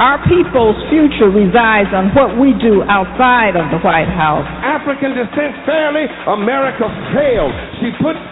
our people's future resides on what we do outside of the White House. African descent fairly, America failed. She put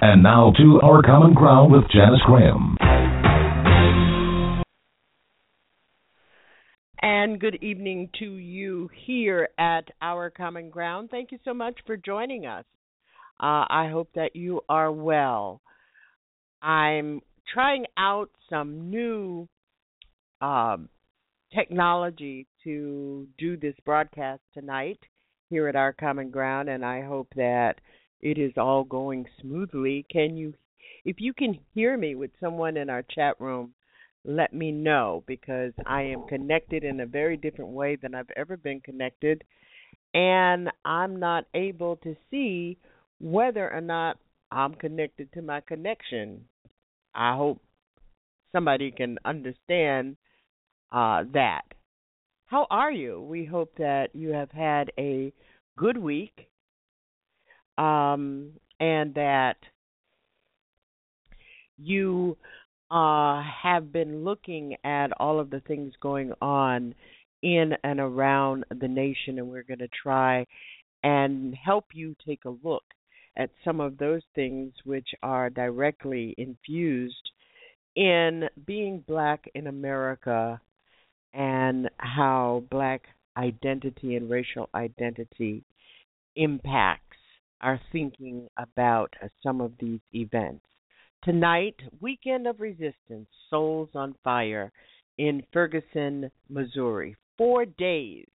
And now to Our Common Ground with Janice Graham. And good evening to you here at Our Common Ground. Thank you so much for joining us. Uh, I hope that you are well. I'm trying out some new um, technology to do this broadcast tonight here at Our Common Ground, and I hope that it is all going smoothly. Can you, if you can hear me with someone in our chat room, let me know because I am connected in a very different way than I've ever been connected, and I'm not able to see whether or not I'm connected to my connection. I hope somebody can understand uh, that. How are you? We hope that you have had a good week um, and that you uh, have been looking at all of the things going on in and around the nation, and we're going to try and help you take a look at some of those things which are directly infused in being black in America and how black identity and racial identity impacts our thinking about uh, some of these events. Tonight, Weekend of Resistance, Souls on Fire in Ferguson, Missouri. Four days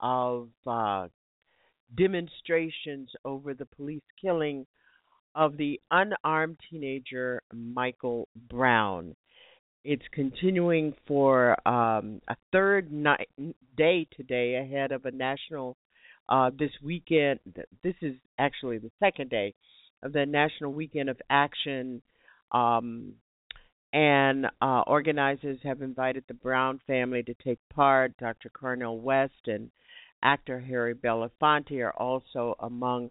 of uh, demonstrations over the police killing of the unarmed teenager Michael Brown. It's continuing for um, a third night, day today ahead of a national uh, this weekend. This is actually the second day of the National Weekend of Action. Um, and uh, organizers have invited the Brown family to take part. Dr. Cornel West and actor Harry Belafonte are also among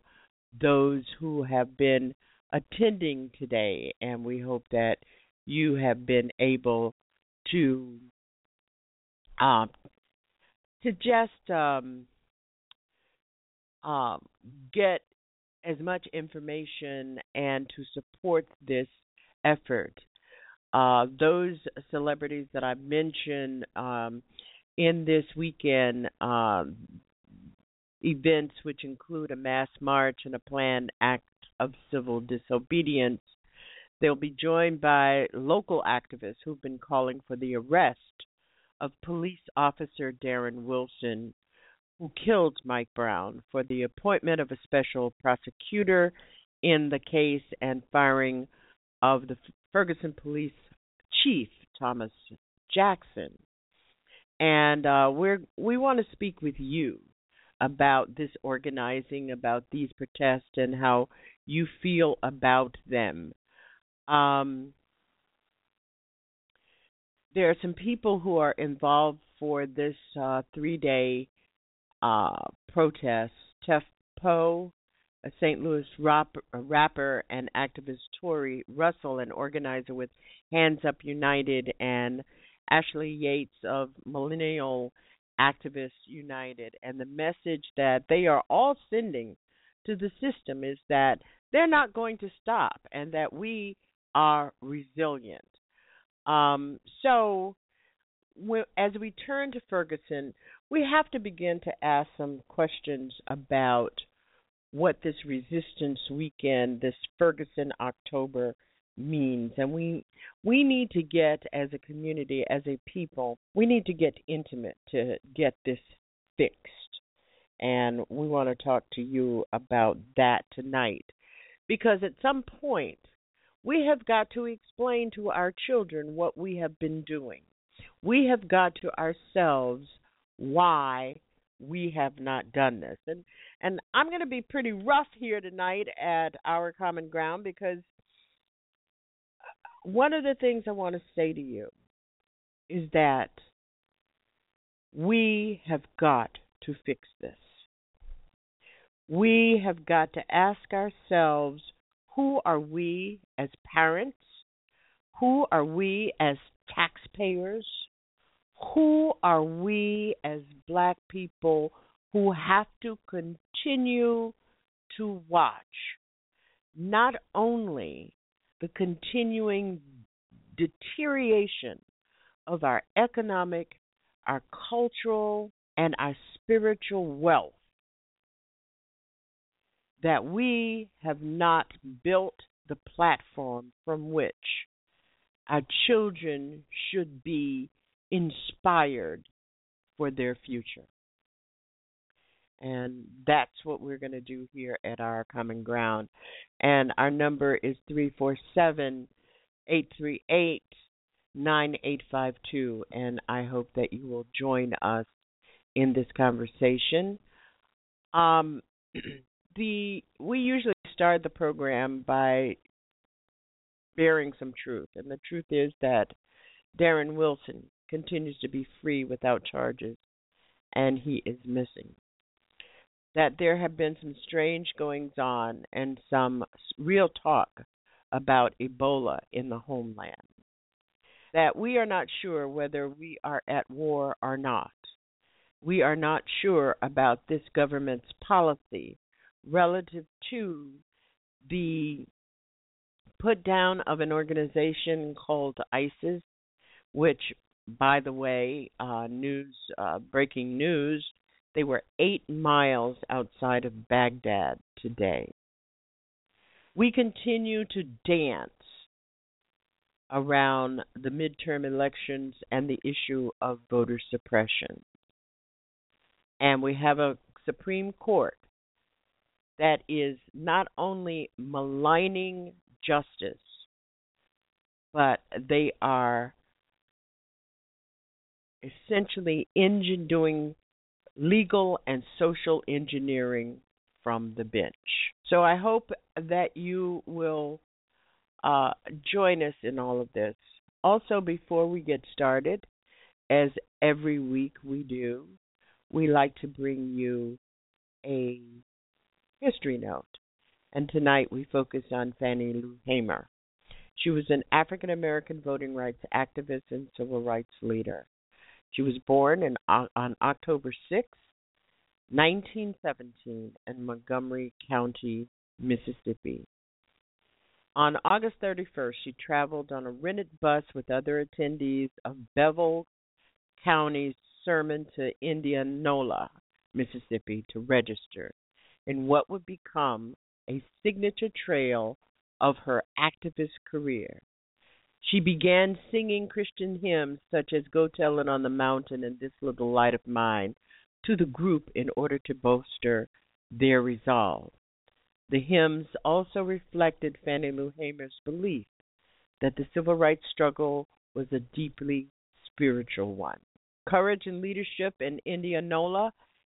those who have been attending today, and we hope that you have been able to to just um, uh, get as much information and to support this effort. Uh, those celebrities that I mentioned um, in this weekend um, events, which include a mass march and a planned act of civil disobedience, they'll be joined by local activists who've been calling for the arrest of police officer Darren Wilson, who killed Mike Brown, for the appointment of a special prosecutor in the case and firing of the Ferguson Police Chief Thomas Jackson. And uh, we're we want to speak with you about this organizing, about these protests, and how you feel about them. Um, there are some people who are involved for this uh, three-day uh, protest. Tef Poe, a St. Louis rap- rapper and activist Tory Russell, an organizer with Hands Up United, and Ashley Yates of Millennial Activists United. And the message that they are all sending to the system is that they're not going to stop and that we are resilient. Um, so, as we turn to Ferguson, we have to begin to ask some questions about what this resistance weekend, this Ferguson October means. And we we need to get as a community as a people we need to get intimate to get this fixed. And we want to talk to you about that tonight. Because at some point we have got to explain to our children what we have been doing. We have got to ourselves why we have not done this and and I'm going to be pretty rough here tonight at our common ground because uh, one of the things I want to say to you is that we have got to fix this. We have got to ask ourselves who are we as parents? Who are we as taxpayers? Who are we as black people who have to continue to watch not only the continuing deterioration of our economic, our cultural, and our spiritual wealth. That we have not built the platform from which our children should be inspired for their future. And that's what we're going to do here at our common ground. And our number is 347 838 9852. And I hope that you will join us in this conversation. Um, the we usually start the program by bearing some truth, and the truth is that Darren Wilson continues to be free without charges, and he is missing that there have been some strange goings on and some real talk about Ebola in the homeland. That we are not sure whether we are at war or not. We are not sure about this government's policy relative to the put down of an organization called ISIS, which, by the way, uh, news, uh, breaking news, they were eight miles outside of Baghdad today. We continue to dance around the midterm elections and the issue of voter suppression. And we have a Supreme Court that is not only maligning justice, but they are essentially engine doing legal and social engineering from the bench. So I hope that you will uh, join us in all of this. Also, before we get started, as every week we do, we like to bring you a history note. And tonight we focus on Fannie Lou Hamer. She was an African American voting rights activist and civil rights leader. She was born in, on October 6, 1917, in Montgomery County, Mississippi. On August 31st, she traveled on a rented bus with other attendees of Bevel County's sermon to Indianola, Mississippi, to register in what would become a signature trail of her activist career. She began singing Christian hymns such as Go Tell It on the Mountain and This Little Light of Mine to the group in order to bolster their resolve. The hymns also reflected Fannie Lou Hamer's belief that the civil rights struggle was a deeply spiritual one. Courage and leadership in Indianola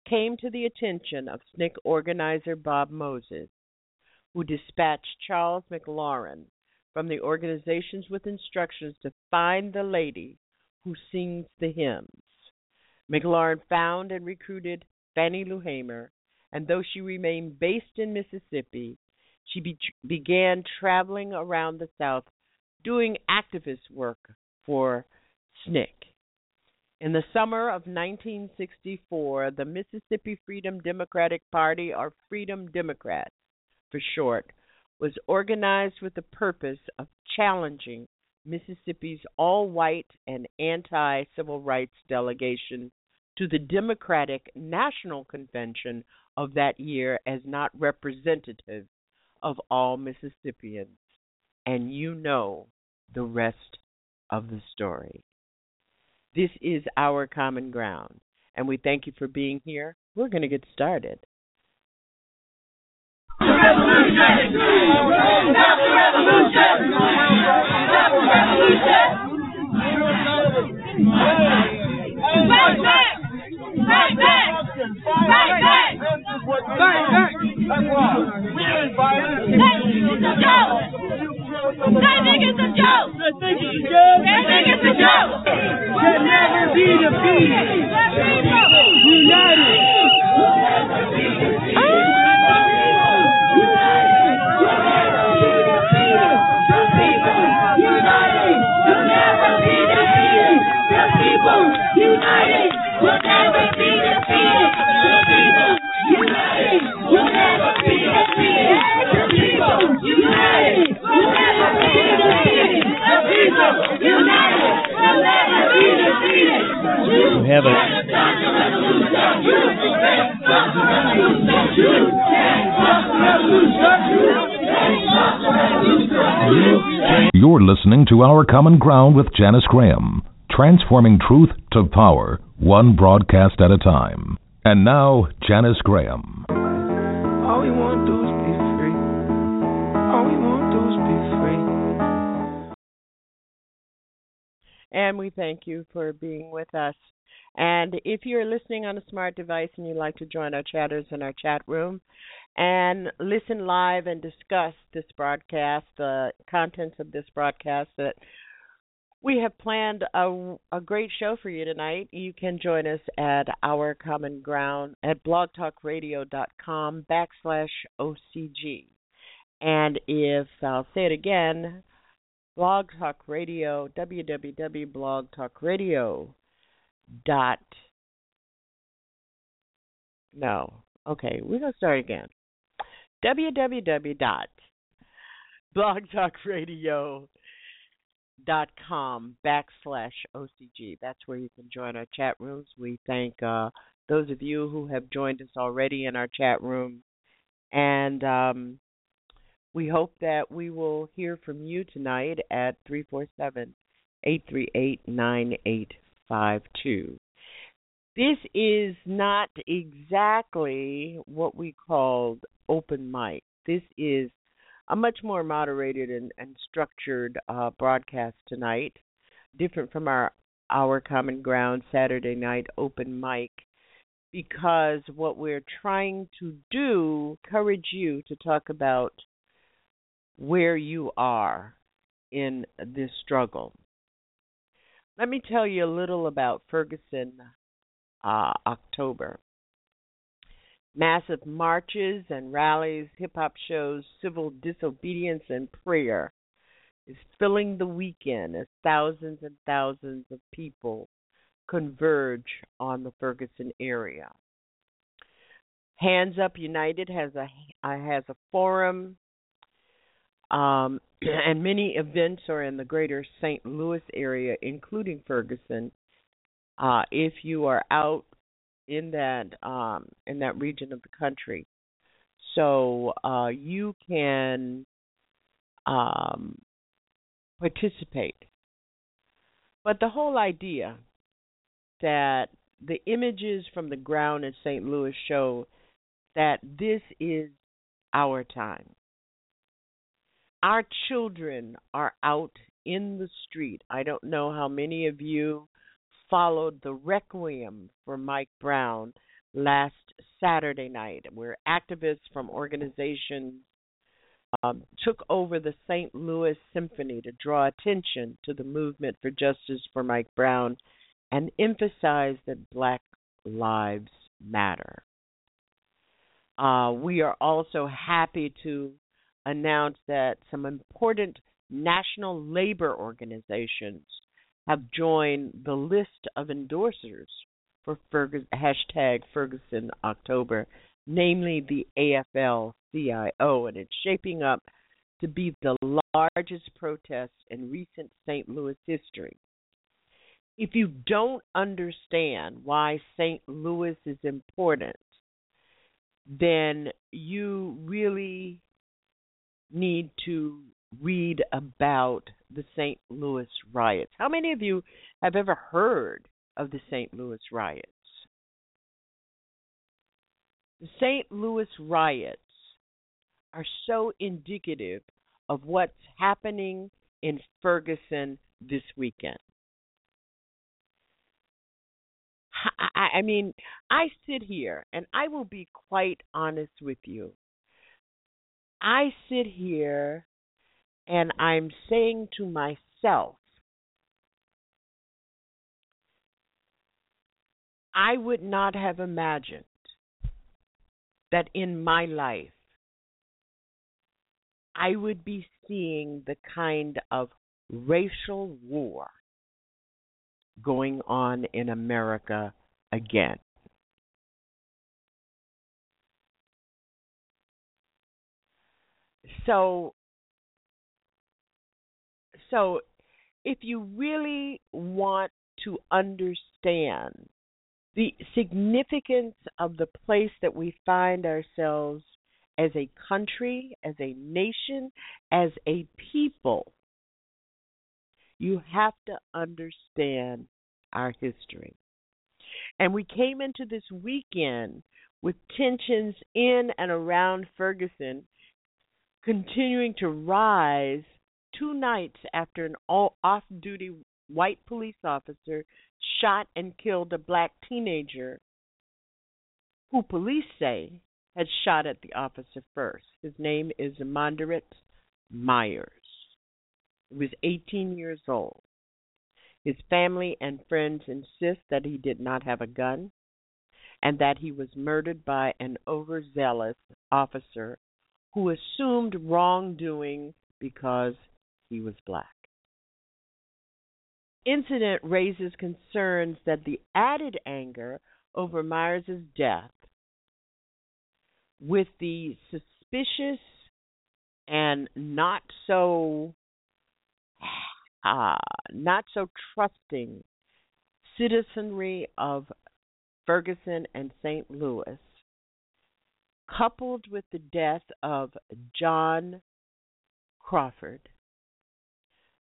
came to the attention of SNCC organizer Bob Moses, who dispatched Charles McLaurin from the organizations with instructions to find the lady who sings the hymns. McLaurin found and recruited Fannie Lou Hamer, and though she remained based in Mississippi, she be- began traveling around the South doing activist work for SNCC. In the summer of 1964, the Mississippi Freedom Democratic Party, or Freedom Democrats, for short, was organized with the purpose of challenging Mississippi's all white and anti civil rights delegation to the Democratic National Convention of that year as not representative of all Mississippians. And you know the rest of the story. This is our common ground, and we thank you for being here. We're going to get started. United. Ah! United! have a You're listening to Our Common Ground with Janice Graham, transforming truth to power, one broadcast at a time. And now, Janice Graham. All we want to do is be free. All we want to do is be free. And we thank you for being with us. And if you're listening on a smart device and you'd like to join our chatters in our chat room and listen live and discuss this broadcast, the contents of this broadcast that we have planned a, a great show for you tonight. You can join us at our common ground at blogtalkradio.com backslash OCG. And if I'll say it again, Blog Talk Radio, www.blogtalkradio.com dot no okay we're going to start again www blogtalkradio dot com backslash ocg that's where you can join our chat rooms we thank uh, those of you who have joined us already in our chat room and um, we hope that we will hear from you tonight at 347 838 five two. This is not exactly what we called open mic. This is a much more moderated and, and structured uh, broadcast tonight, different from our our common ground Saturday night open mic, because what we're trying to do encourage you to talk about where you are in this struggle. Let me tell you a little about Ferguson uh, October. Massive marches and rallies, hip hop shows, civil disobedience, and prayer is filling the weekend as thousands and thousands of people converge on the Ferguson area. Hands Up United has a uh, has a forum, um, and many events are in the greater St. Louis area, including Ferguson. Uh, if you are out in that um, in that region of the country, so uh, you can um, participate. But the whole idea that the images from the ground in St. Louis show that this is our time. Our children are out in the street. I don't know how many of you followed the requiem for Mike Brown last Saturday night, where activists from organizations um, took over the St. Louis Symphony to draw attention to the movement for justice for Mike Brown and emphasize that Black lives matter. Uh, we are also happy to announce that some important national labor organizations have joined the list of endorsers for Fergus, hashtag Ferguson October, namely the AFL CIO, and it's shaping up to be the largest protest in recent St. Louis history. If you don't understand why St. Louis is important, then you really need to read about the St. Louis riots. How many of you have ever heard of the St. Louis riots? The St. Louis riots are so indicative of what's happening in Ferguson this weekend. I, I mean, I sit here and I will be quite honest with you. I sit here and I'm saying to myself, I would not have imagined that in my life I would be seeing the kind of racial war going on in America again. So so if you really want to understand the significance of the place that we find ourselves as a country, as a nation, as a people, you have to understand our history. And we came into this weekend with tensions in and around Ferguson continuing to rise two nights after an off duty white police officer shot and killed a black teenager who police say had shot at the officer first. His name is Vonderrit Myers. He was 18 years old. His family and friends insist that he did not have a gun and that he was murdered by an overzealous officer who assumed wrongdoing because he was black. Incident raises concerns that the added anger over Myers' death with the suspicious and not so uh, not so trusting citizenry of Ferguson and St. Louis, coupled with the death of John Crawford,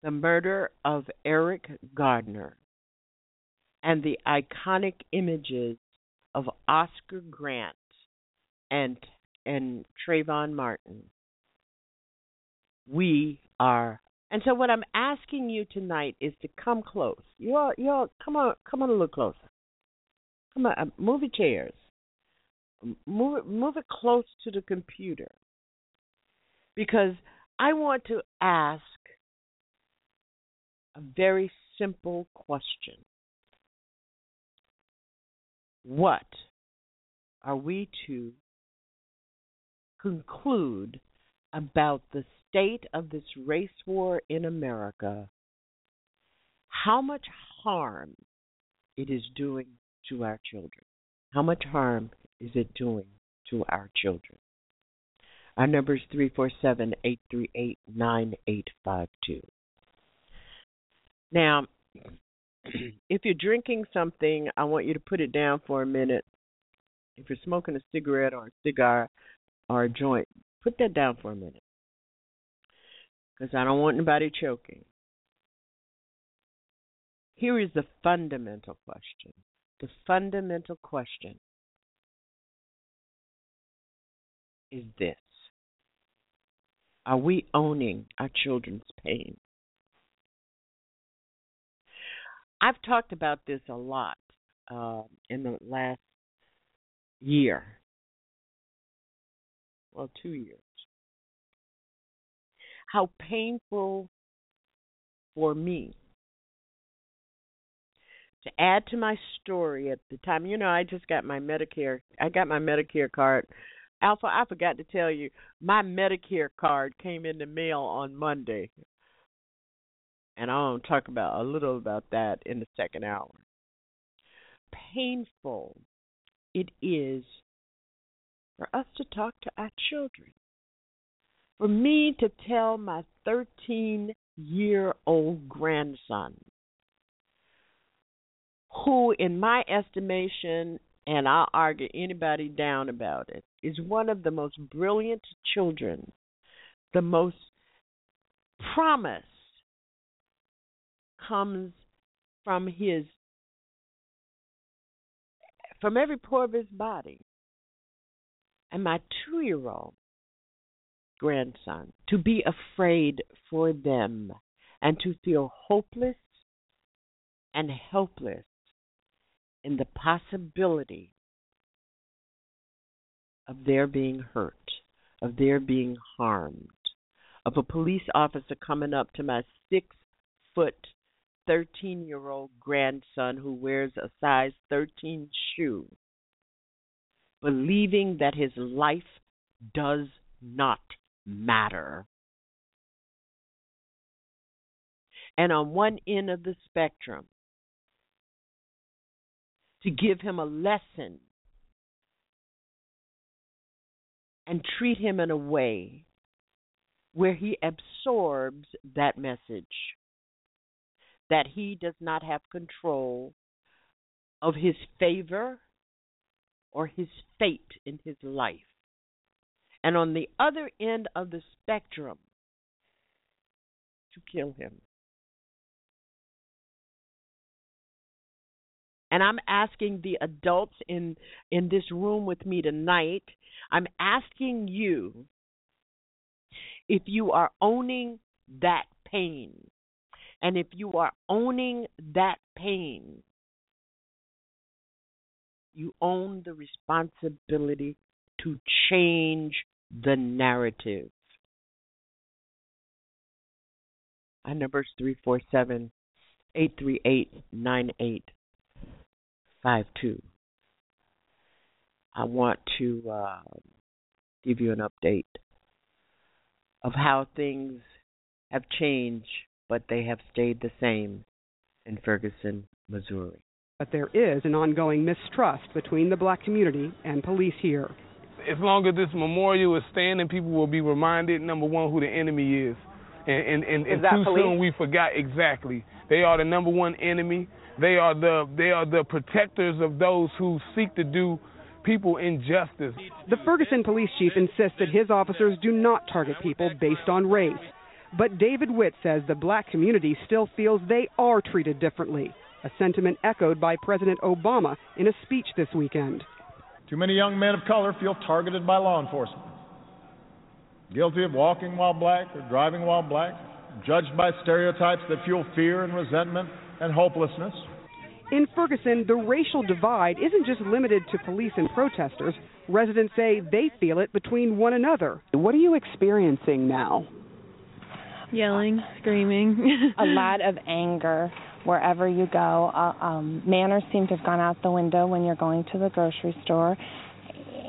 the murder of Eric Gardner, and the iconic images of Oscar Grant and and Trayvon Martin. We are and so what I'm asking you tonight is to come close. You all you all come on come on a little closer. Come on, uh, move your chairs. Move it move it close to the computer. Because I want to ask a very simple question. What are we to conclude about the state of this race war in America, how much harm it is doing to our children. How much harm is it doing to our children? Our number is 347 838 9852. Now, if you're drinking something, I want you to put it down for a minute. If you're smoking a cigarette or a cigar or a joint, put that down for a minute. Because I don't want anybody choking. Here is the fundamental question. The fundamental question is this Are we owning our children's pain? I've talked about this a lot uh, in the last year. Well, two years. How painful for me to add to my story at the time. You know, I just got my Medicare. I got my Medicare card. Alpha, I forgot to tell you, my Medicare card came in the mail on Monday and I'll talk about a little about that in the second hour. Painful it is for us to talk to our children. For me to tell my 13 year old grandson, who, in my estimation, and I'll argue anybody down about it, is one of the most brilliant children, the most promise comes from his from every pore of his body. And my two year old grandson to be afraid for them and to feel hopeless and helpless in the possibility of their being hurt, of their being harmed, of a police officer coming up to my six foot 13 year old grandson who wears a size 13 shoe, believing that his life does not matter. And on one end of the spectrum, to give him a lesson and treat him in a way where he absorbs that message that he does not have control of his favor or his fate in his life. And on the other end of the spectrum, to kill him. And I'm asking the adults in in this room with me tonight, I'm asking you if you are owning that pain and if you are owning that pain, you own the responsibility to change the narrative. Our number is 347 838 9852. I want to uh, give you an update of how things have changed but they have stayed the same in Ferguson, Missouri. But there is an ongoing mistrust between the black community and police here. As long as this memorial is standing, people will be reminded, number one, who the enemy is. And, and, and, and too police? soon we forgot exactly. They are the number one enemy. They are the they are the protectors of those who seek to do people injustice. The Ferguson police chief insists that his officers do not target people based on race. But David Witt says the black community still feels they are treated differently, a sentiment echoed by President Obama in a speech this weekend. Too many young men of color feel targeted by law enforcement, guilty of walking while black or driving while black, judged by stereotypes that fuel fear and resentment and hopelessness. In Ferguson, the racial divide isn't just limited to police and protesters. Residents say they feel it between one another. What are you experiencing now? Yelling, screaming. a lot of anger wherever you go. Uh, um, manners seem to have gone out the window when you're going to the grocery store.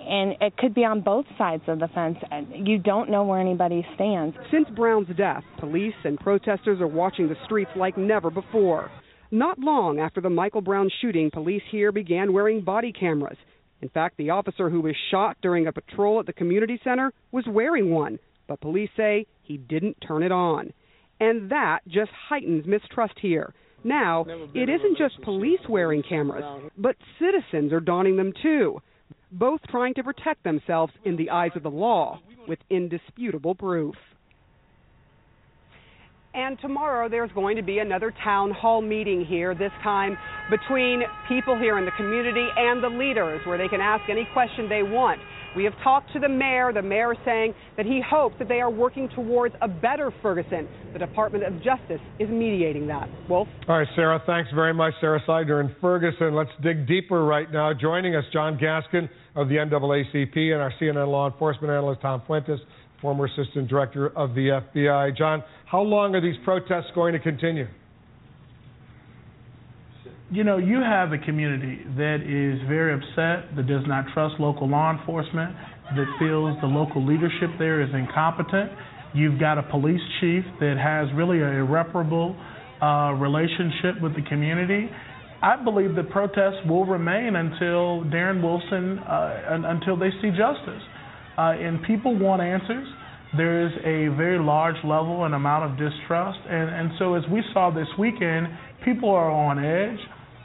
and it could be on both sides of the fence. You don't know where anybody stands. Since Brown's death, police and protesters are watching the streets like never before. Not long after the Michael Brown shooting, police here began wearing body cameras. In fact, the officer who was shot during a patrol at the community center was wearing one, but police say he didn't turn it on. And that just heightens mistrust here. Now, it isn't just police wearing cameras, but citizens are donning them too, both trying to protect themselves in the eyes of the law with indisputable proof. And tomorrow there's going to be another town hall meeting here, this time between people here in the community and the leaders, where they can ask any question they want. We have talked to the mayor. The mayor is saying that he hopes that they are working towards a better Ferguson. The Department of Justice is mediating that. Wolf? All right, Sarah, thanks very much. Sarah Sidner in Ferguson. Let's dig deeper right now. Joining us, John Gaskin of the NAACP and our CNN law enforcement analyst, Tom Fuentes, former assistant director of the FBI. John, how long are these protests going to continue? You know, you have a community that is very upset, that does not trust local law enforcement, that feels the local leadership there is incompetent. You've got a police chief that has really an irreparable uh, relationship with the community. I believe the protests will remain until Darren Wilson, uh, until they see justice. Uh, and people want answers. There is a very large level and amount of distrust. And, and so, as we saw this weekend, people are on edge.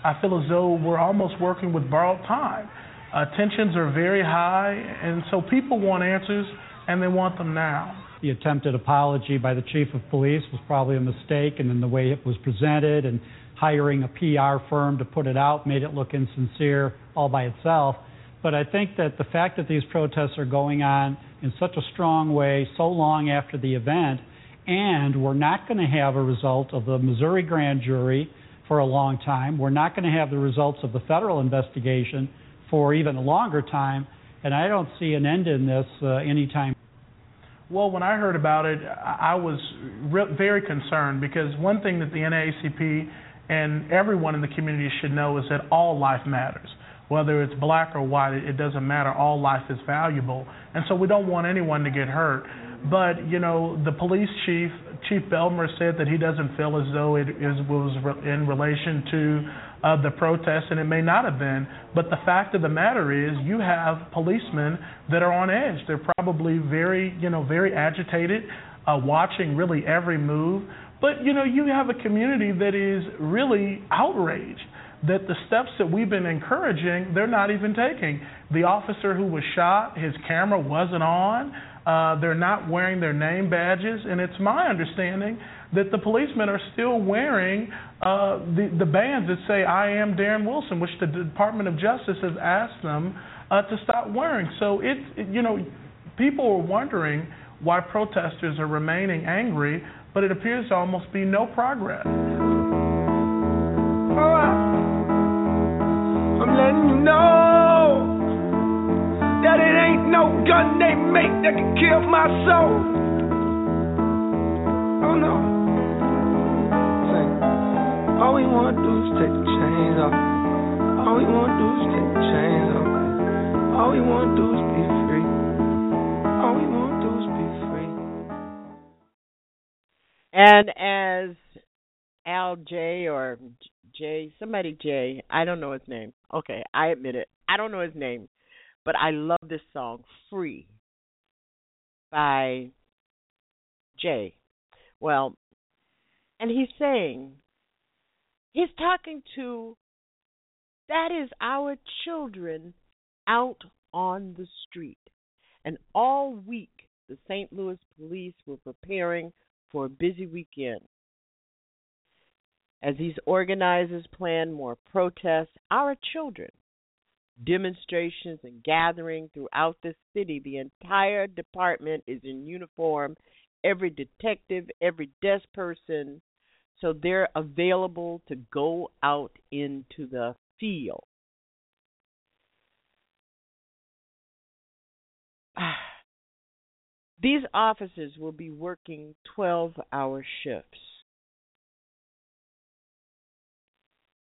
I feel as though we're almost working with borrowed time. Uh, tensions are very high, and so people want answers, and they want them now. The attempted apology by the chief of police was probably a mistake, and in the way it was presented, and hiring a PR firm to put it out made it look insincere all by itself. But I think that the fact that these protests are going on in such a strong way so long after the event, and we're not going to have a result of the Missouri grand jury for a long time. We're not going to have the results of the federal investigation for even a longer time, and I don't see an end in this uh, anytime. Well, when I heard about it, I was re- very concerned because one thing that the NAACP and everyone in the community should know is that all life matters. Whether it's black or white, it doesn't matter. All life is valuable. And so we don't want anyone to get hurt. But, you know, the police chief Chief Belmar said that he doesn't feel as though it is, was in relation to uh, the protest, and it may not have been. But the fact of the matter is, you have policemen that are on edge. They're probably very, you know, very agitated, uh, watching really every move. But you know, you have a community that is really outraged that the steps that we've been encouraging, they're not even taking. The officer who was shot, his camera wasn't on. Uh, they're not wearing their name badges, and it's my understanding that the policemen are still wearing uh, the the bands that say "I am Darren Wilson," which the Department of Justice has asked them uh, to stop wearing. So it, it, you know, people are wondering why protesters are remaining angry, but it appears to almost be no progress. I'm letting you know that it ain't no gun they make that can kill my soul. Oh no. Say, all we wanna do is take the chains off. All we wanna do is take the chains off. All we wanna do is be free. All we wanna do is be free. And as Al J or J, somebody J, I don't know his name. Okay, I admit it. I don't know his name. But I love this song, Free, by Jay. Well, and he's saying, he's talking to, that is our children out on the street. And all week, the St. Louis police were preparing for a busy weekend. As these organizers plan more protests, our children demonstrations and gathering throughout the city. The entire department is in uniform, every detective, every desk person. So they're available to go out into the field. These officers will be working 12 hour shifts.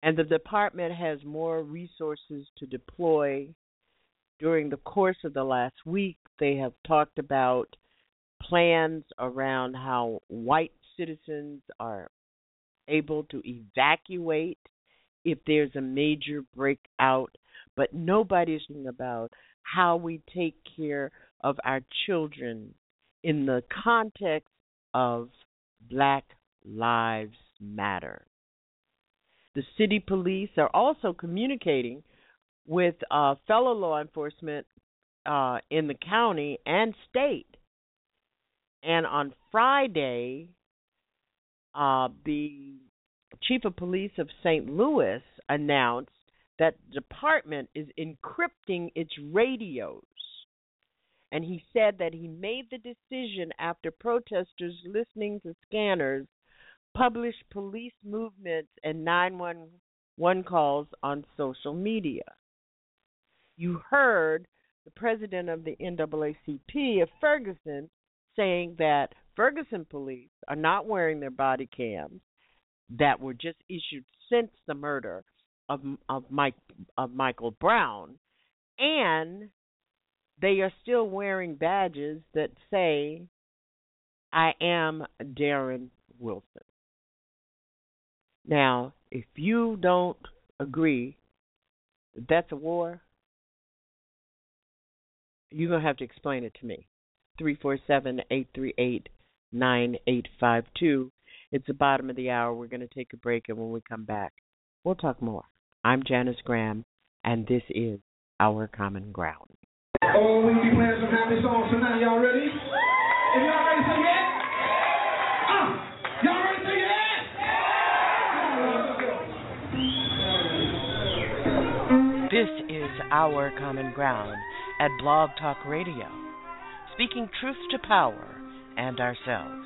And the department has more resources to deploy during the course of the last week, they have talked about plans around how white citizens are able to evacuate if there's a major breakout, but nobody's thinking about how we take care of our children in the context of Black Lives Matter. The city police are also communicating with uh, fellow law enforcement uh, in the county and state. And on Friday, uh, the chief of police of St. Louis announced that the department is encrypting its radios. And he said that he made the decision after protesters listening to scanners published police movements and 911 calls on social media. You heard the president of the NAACP of Ferguson saying that Ferguson police are not wearing their body cams that were just issued since the murder of of Mike of Michael Brown, and they are still wearing badges that say, "I am Darren Wilson." Now, if you don't agree that that's a war, you're gonna have to explain it to me. Three four seven eight three eight nine eight five two. It's the bottom of the hour. We're going to take a break, and when we come back, we'll talk more. I'm Janice Graham, and this is Our Common Ground. Oh, we be playing some happy songs tonight. Y'all ready? If y'all ready to sing it? Uh, y'all ready to sing it? This is Our Common Ground at Blog Talk Radio, speaking truth to power and ourselves.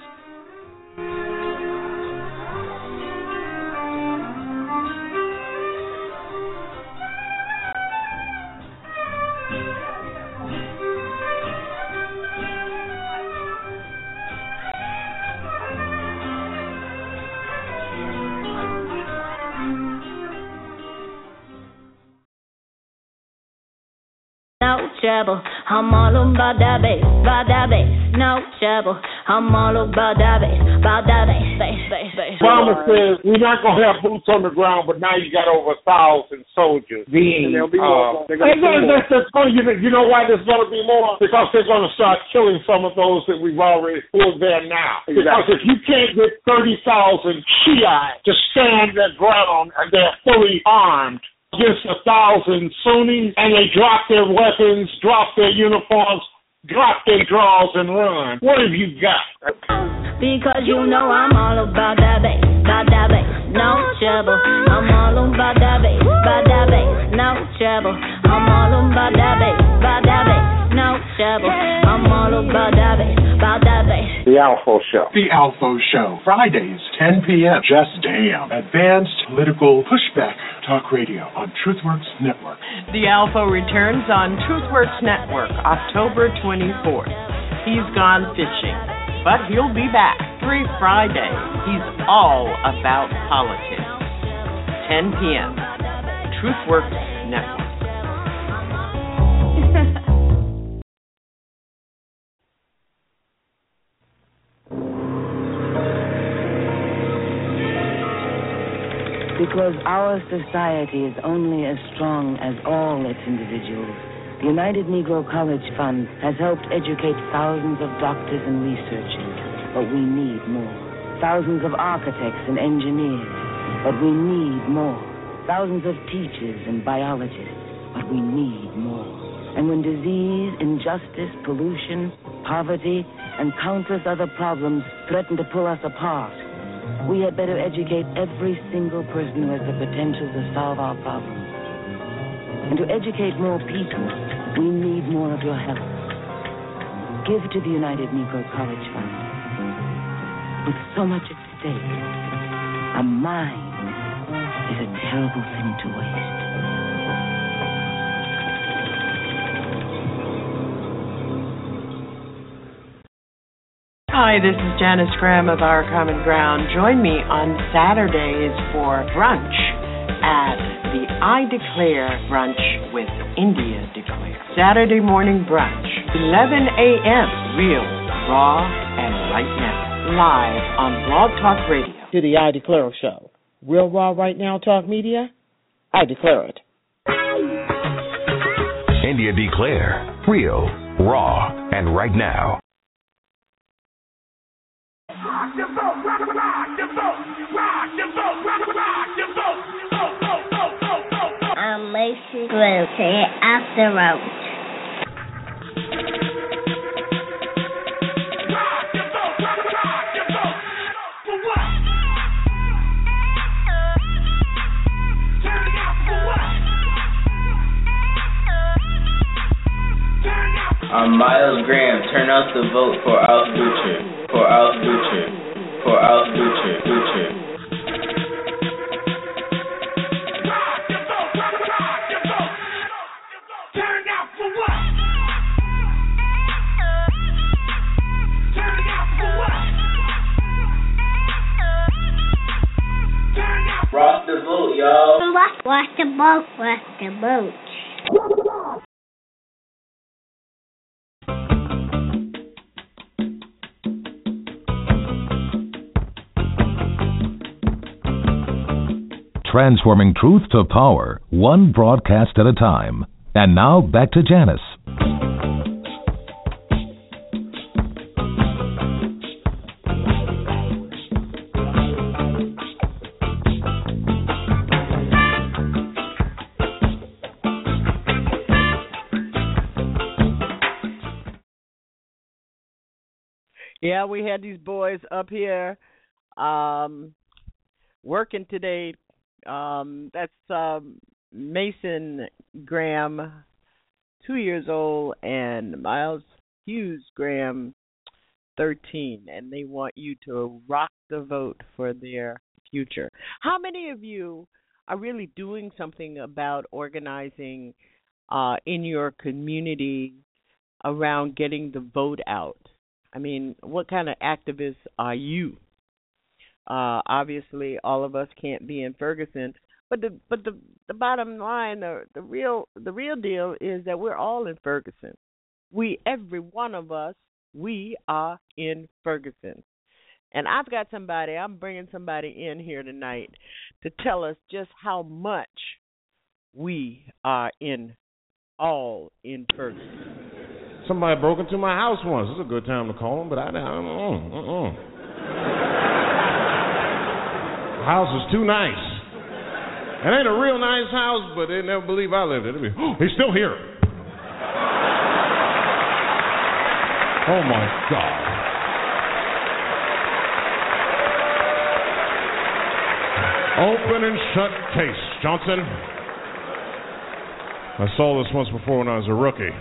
No trouble. I'm all about that bass, about that bass, no trouble. I'm all about that bass, about that bass, bass, bass, bass. Obama says we're not gonna have boots on the ground, but now you got over a thousand soldiers being. And there'll be Uh, more. They're gonna and be then more. there's, there's you, know, you know why there's going to be more? Because they're going to start killing some of those that we've already who are there now. Because if you can't get thirty thousand Shiites to stand their ground and they're fully armed against a thousand Sunnis and they drop their weapons, drop their uniforms, drop their draws and run, what have you got? Because you know I'm all about that bass, about that bass, no trouble. I'm all about that bass, about that bass, no trouble. I'm all about that bass, about that bass, no trouble. I'm all about that bass, about that bass. The Alpha Show. The Alpha Show, Fridays, 10 p.m. Just damn. Advanced political pushback talk radio on TruthWorks Network. The Alpha returns on TruthWorks Network October 24th. He's gone fishing, but he'll be back every Friday. He's all about politics. 10 p.m. TruthWorks Network. Because our society is only as strong as all its individuals. The United Negro College Fund has helped educate thousands of doctors and researchers, but we need more. Thousands of architects and engineers, but we need more. Thousands of teachers and biologists, but we need more. And when disease, injustice, pollution, poverty, and countless other problems threaten to pull us apart, we had better educate every single person who has the potential to solve our problems. And to educate more people, we need more of your help. Give to the United Negro College Fund. With so much at stake, a mind is a terrible thing to waste. Hi, this is Janice Graham of Our Common Ground. Join me on Saturdays for brunch at the I Declare brunch with India Declare. Saturday morning brunch, 11 a.m. Real, raw, and right now. Live on Blog Talk Radio. To the I Declare Show. Real Raw Right Now Talk Media. I declare it. India Declare. Real, raw, and right now. Grill. Say it after road. I'm Miles Graham. Turn out the vote for Al Future. For Al Future. For Al Future. Future. Rock the vote, y'all. Watch, watch the boat, watch the boat. Transforming truth to power, one broadcast at a time. And now back to Janice. Yeah, we had these boys up here um working today. Um that's um Mason Graham, two years old, and Miles Hughes Graham, thirteen, and they want you to rock the vote for their future. How many of you are really doing something about organizing uh in your community around getting the vote out? I mean, what kind of activists are you? Uh, obviously, all of us can't be in Ferguson, but the but the the bottom line, the the real the real deal is that we're all in Ferguson. We every one of us, we are in Ferguson. And I've got somebody, I'm bringing somebody in here tonight to tell us just how much we are in all in Ferguson. Somebody broke into my house once. It's a good time to call them, but I don't. Uh, uh, uh. House is too nice. It ain't a real nice house, but they never believe I lived it. Be, oh, he's still here. Oh my God. Open and shut case, Johnson. I saw this once before when I was a rookie.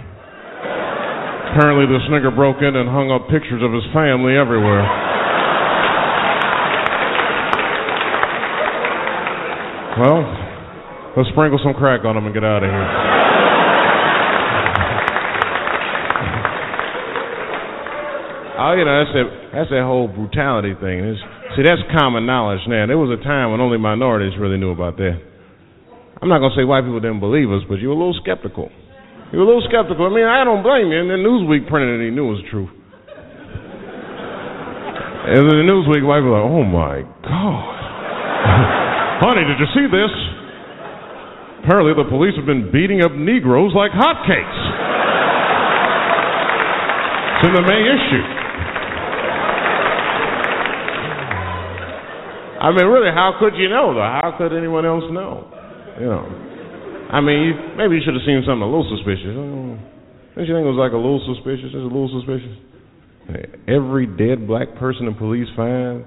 Apparently, this nigger broke in and hung up pictures of his family everywhere. Well, let's sprinkle some crack on him and get out of here. Oh, you know, that's that, that's that whole brutality thing. It's, see, that's common knowledge now. There was a time when only minorities really knew about that. I'm not going to say white people didn't believe us, but you were a little skeptical. You were a little skeptical. I mean, I don't blame you. And then Newsweek printed it, he knew it was true. And then the Newsweek white was like, oh my God. Honey, did you see this? Apparently, the police have been beating up Negroes like hotcakes. It's in the May issue. I mean, really, how could you know, though? How could anyone else know? You know. I mean, you, maybe you should have seen something a little suspicious. Don't you think it was like a little suspicious? Just a little suspicious. Every dead black person the police find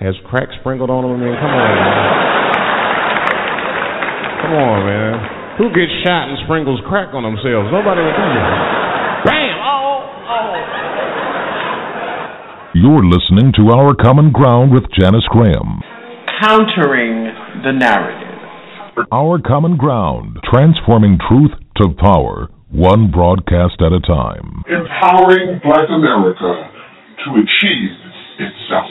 has crack sprinkled on them. I mean, come on, man. Come on, man. Who gets shot and sprinkles crack on themselves? Nobody would do that. Bam! Oh, oh. You're listening to Our Common Ground with Janice Graham. Countering the narrative. Our Common Ground, transforming truth to power, one broadcast at a time. Empowering Black America to achieve itself.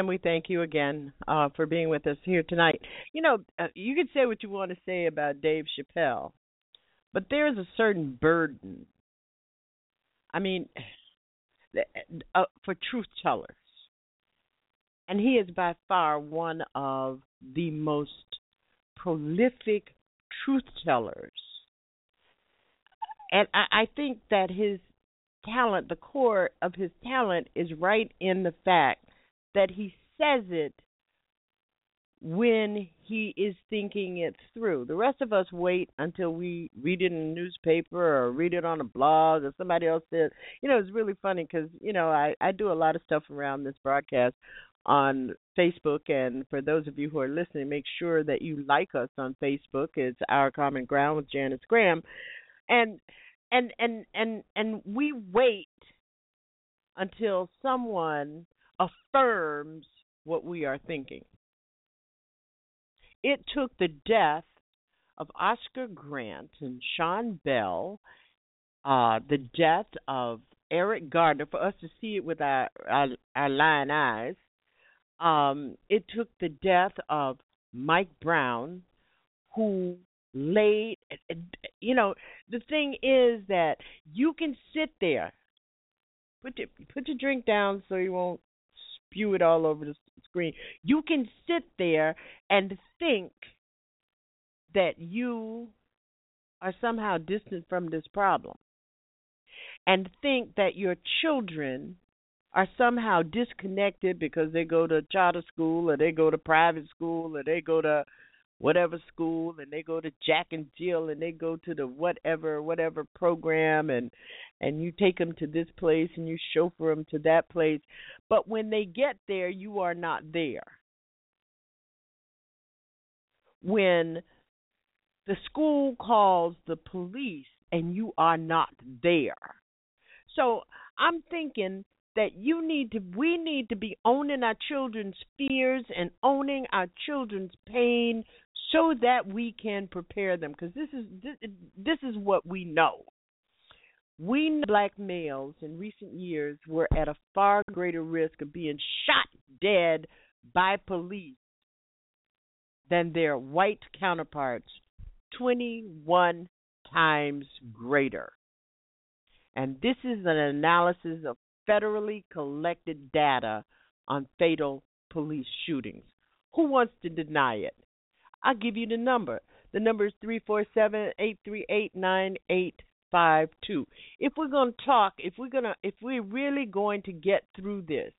And we thank you again uh, for being with us here tonight. You know, uh, you can say what you want to say about Dave Chappelle, but there's a certain burden. I mean, uh, for truth tellers. And he is by far one of the most prolific truth tellers. And I, I think that his talent, the core of his talent, is right in the fact that he says it when he is thinking it through. The rest of us wait until we read it in a newspaper or read it on a blog or somebody else says. You know, it's really funny because you know I I do a lot of stuff around this broadcast on Facebook, and for those of you who are listening, make sure that you like us on Facebook. It's Our Common Ground with Janice Graham, and and and and and we wait until someone affirms what we are thinking. It took the death of Oscar Grant and Sean Bell, uh, the death of Eric Gardner, for us to see it with our our, our lying eyes. Um, it took the death of Mike Brown, who laid. You know, the thing is that you can sit there, put your put your drink down so you won't spew it all over the screen. You can sit there and think that you are somehow distant from this problem and think that your children are somehow disconnected because they go to charter school or they go to private school or they go to whatever school and they go to Jack and Jill and they go to the whatever whatever program and and you take them to this place and you chauffeur them to that place. But when they get there you are not there. When the school calls the police and you are not there. So i'm thinking that you need to we need to be owning our children's fears and owning our children's pain so that we can prepare them because this is this, this is what we know we know black males in recent years were at a far greater risk of being shot dead by police than their white counterparts 21 times greater and this is an analysis of federally collected data on fatal police shootings. Who wants to deny it? I'll give you the number. The number is three four seven eight three eight nine eight five two. If we're going to talk, if we're going to, if we're really going to get through this,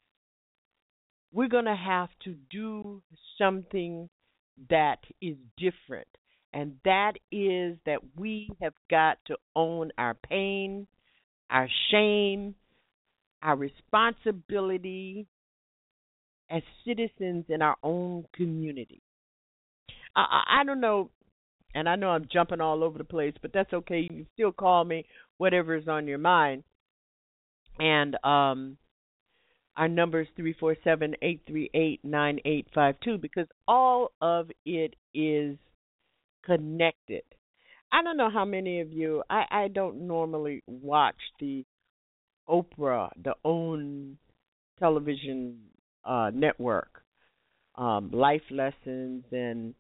we're going to have to do something that is different, and that is that we have got to own our pain, our shame, our responsibility as citizens in our own community. I, I don't know, and I know I'm jumping all over the place, but that's okay. You can still call me whatever is on your mind. And um, our number is three four seven eight three eight nine eight five two because all of it is connected. I don't know how many of you. I I don't normally watch the Oprah, the OWN television uh, network, um, life lessons and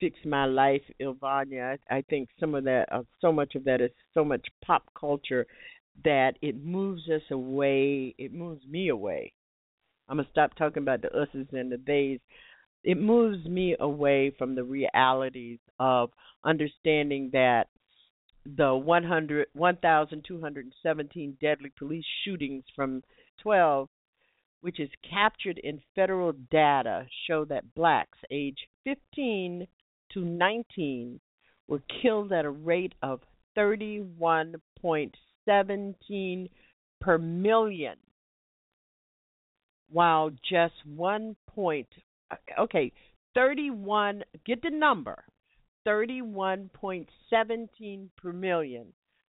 fix my life, Iyanla. I, I think some of that, uh, so much of that is so much pop culture that it moves us away. It moves me away. I'm gonna stop talking about the us's and the theys. It moves me away from the realities of understanding that the 100, 1,217 deadly police shootings from 12, which is captured in federal data, show that blacks age 15 to 19 were killed at a rate of 31.17 per million, while just one point, okay, 31, get the number, 31.17 per million,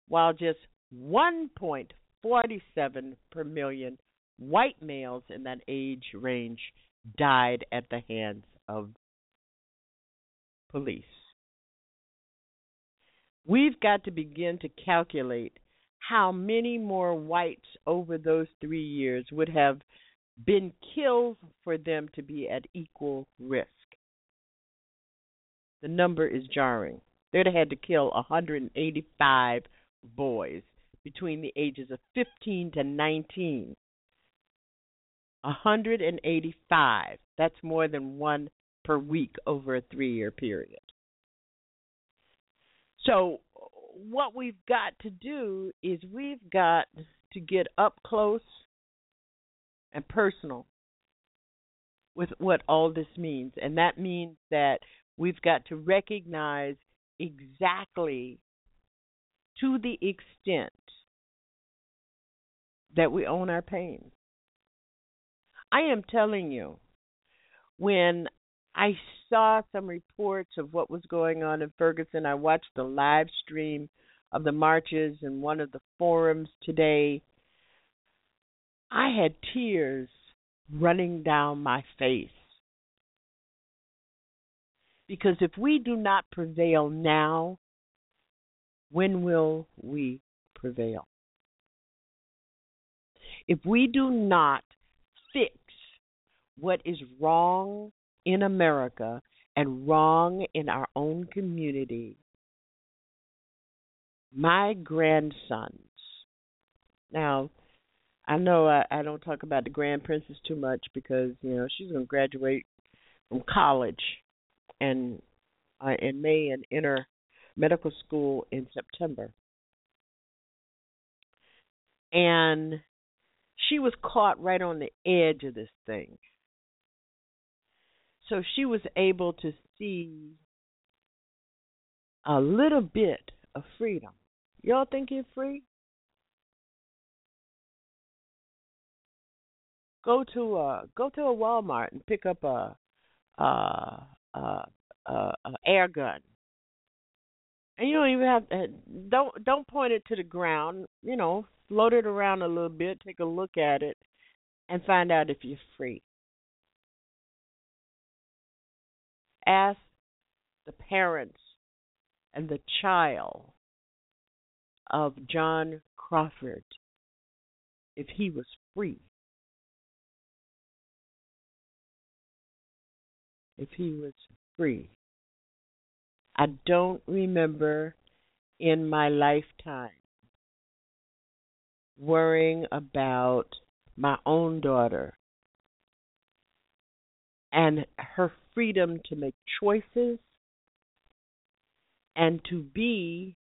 while just 1.47 per million white males in that age range died at the hands of police. We've got to begin to calculate how many more whites over those three years would have been killed for them to be at equal risk. The number is jarring. They'd have had to kill 185 boys between the ages of 15 to 19. 185. That's more than one per week over a three year period. So, what we've got to do is we've got to get up close and personal with what all this means. And that means that we've got to recognize exactly to the extent that we own our pain. I am telling you, when I saw some reports of what was going on in Ferguson, I watched the live stream of the marches in one of the forums today. I had tears running down my face. Because if we do not prevail now, when will we prevail? If we do not fix what is wrong in America and wrong in our own community, my grandsons, now, I know I, I don't talk about the grand princess too much because you know she's going to graduate from college and uh, in May and enter medical school in September. And she was caught right on the edge of this thing. So she was able to see a little bit of freedom. Y'all think you're free? Go to a go to a Walmart and pick up a a a, a, a air gun. And you don't even have to, don't don't point it to the ground. You know, float it around a little bit, take a look at it, and find out if you're free. Ask the parents and the child of John Crawford if he was free. If he was free. I don't remember in my lifetime worrying about my own daughter and her freedom to make choices and to be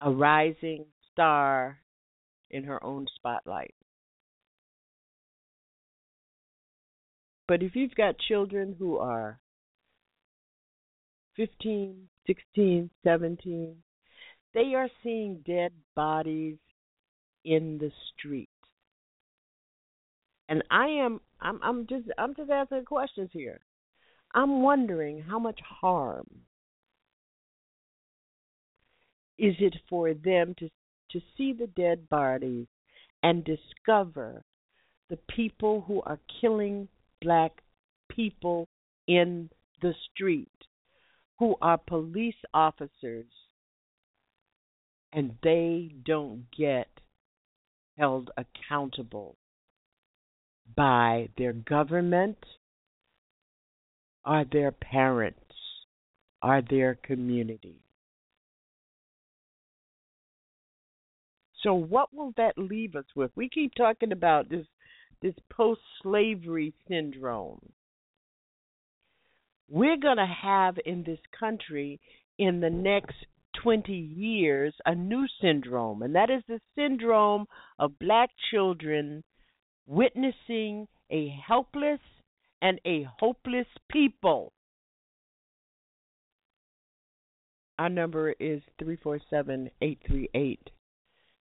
a rising star in her own spotlight. But if you've got children who are 15, 16, 17, they are seeing dead bodies in the street. And I am I'm I'm just I'm just asking questions here. I'm wondering how much harm is it for them to to see the dead bodies and discover the people who are killing black people in the street who are police officers and they don't get held accountable by their government or their parents or their community. So what will that leave us with? We keep talking about this this post-slavery syndrome. We're going to have in this country in the next 20 years a new syndrome, and that is the syndrome of black children witnessing a helpless and a hopeless people. Our number is 347 838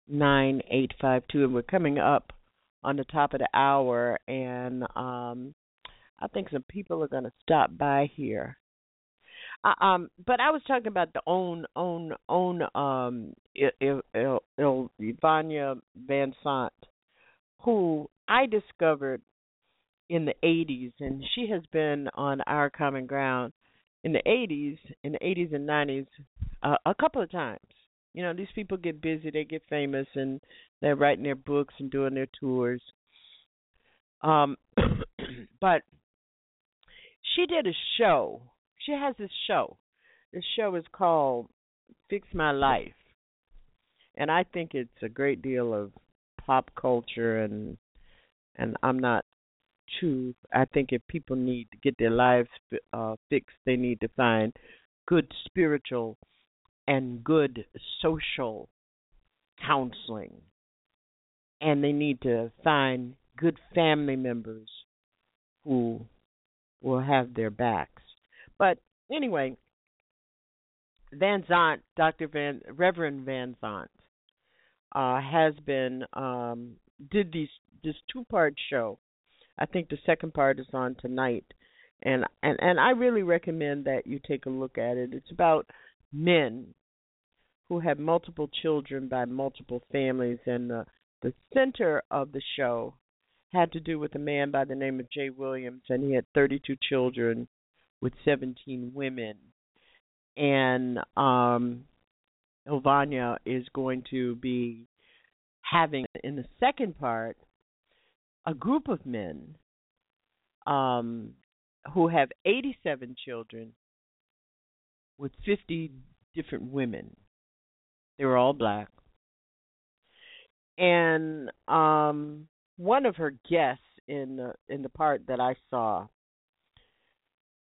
9852, and we're coming up on the top of the hour, and um, I think some people are going to stop by here. Uh, um, but I was talking about the own own own um Il, Il, Il, Ivania Van Sant, who I discovered in the 80s, and she has been on our common ground in the 80s, in the 80s and 90s, uh, a couple of times. You know, these people get busy, they get famous, and they're writing their books and doing their tours. Um, but she did a show. She has this show. This show is called Fix My Life. And I think it's a great deal of pop culture and and I'm not too I think if people need to get their lives uh fixed, they need to find good spiritual and good social counseling. And they need to find good family members who will have their backs. But anyway, Vanzant, Dr. Van Reverend Vanzant, uh, has been um, did these this two part show. I think the second part is on tonight, and and and I really recommend that you take a look at it. It's about men who have multiple children by multiple families, and the the center of the show had to do with a man by the name of Jay Williams, and he had 32 children with 17 women. And um, Iyanla is going to be having in the second part a group of men um, who have 87 children with 50 different women. They were all black. And um, one of her guests in the, in the part that I saw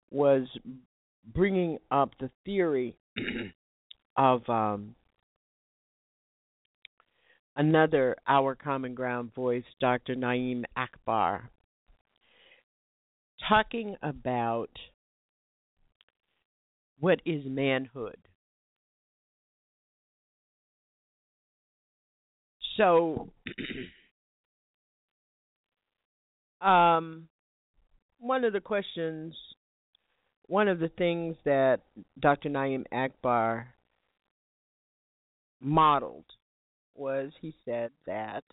was bringing up the theory of um, another Our Common Ground voice, Dr. Na'im Akbar, talking about what is manhood. So, um, one of the questions, one of the things that Dr. Na'im Akbar modeled was he said that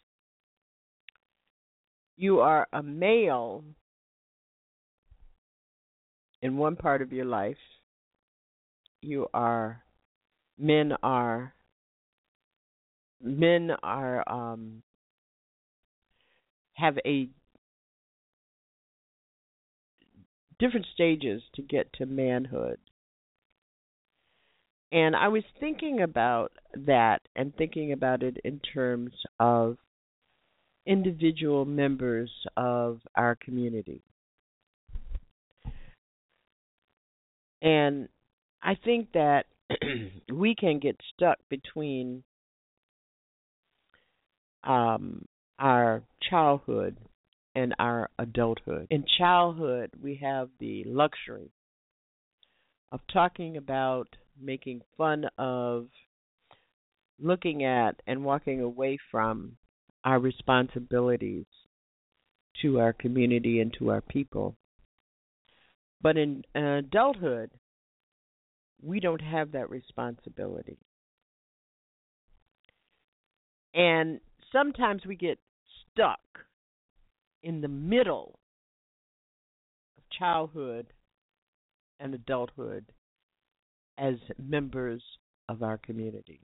you are a male in one part of your life. You are men are men are um have a different stages to get to manhood. And I was thinking about that and thinking about it in terms of individual members of our community. And I think that we can get stuck between um, our childhood and our adulthood. In childhood, we have the luxury of talking about making fun of, looking at, and walking away from our responsibilities to our community and to our people. But in adulthood, we don't have that responsibility. And sometimes we get stuck in the middle of childhood and adulthood as members of our community.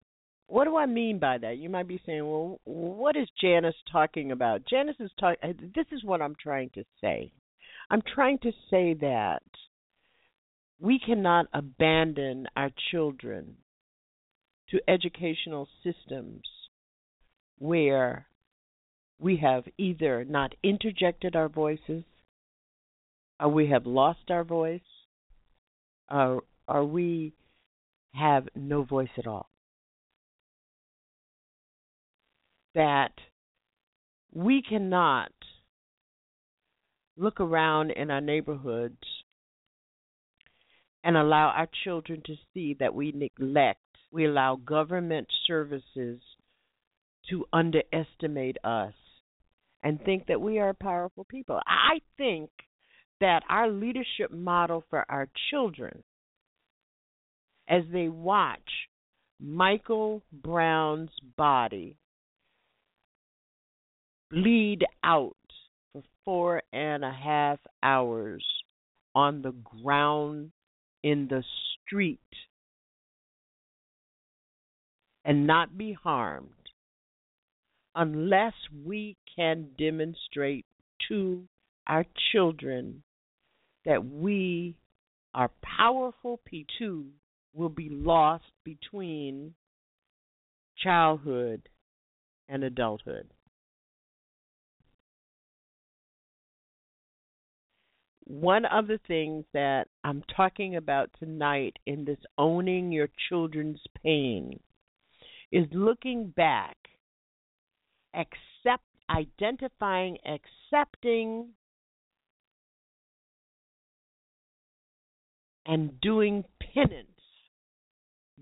What do I mean by that? You might be saying, "Well, what is Janice talking about?" Janice is talking. This is what I'm trying to say. I'm trying to say that we cannot abandon our children to educational systems where we have either not interjected our voices, or we have lost our voice, or, or we have no voice at all. That we cannot look around in our neighborhoods and allow our children to see that we neglect, we allow government services to underestimate us and think that we are powerful people. I think that our leadership model for our children as they watch Michael Brown's body bleed out for four and a half hours on the ground in the street and not be harmed unless we can demonstrate to our children that we are powerful P2 will be lost between childhood and adulthood. One of the things that I'm talking about tonight in this owning your children's pain is looking back, accept identifying, accepting and doing penance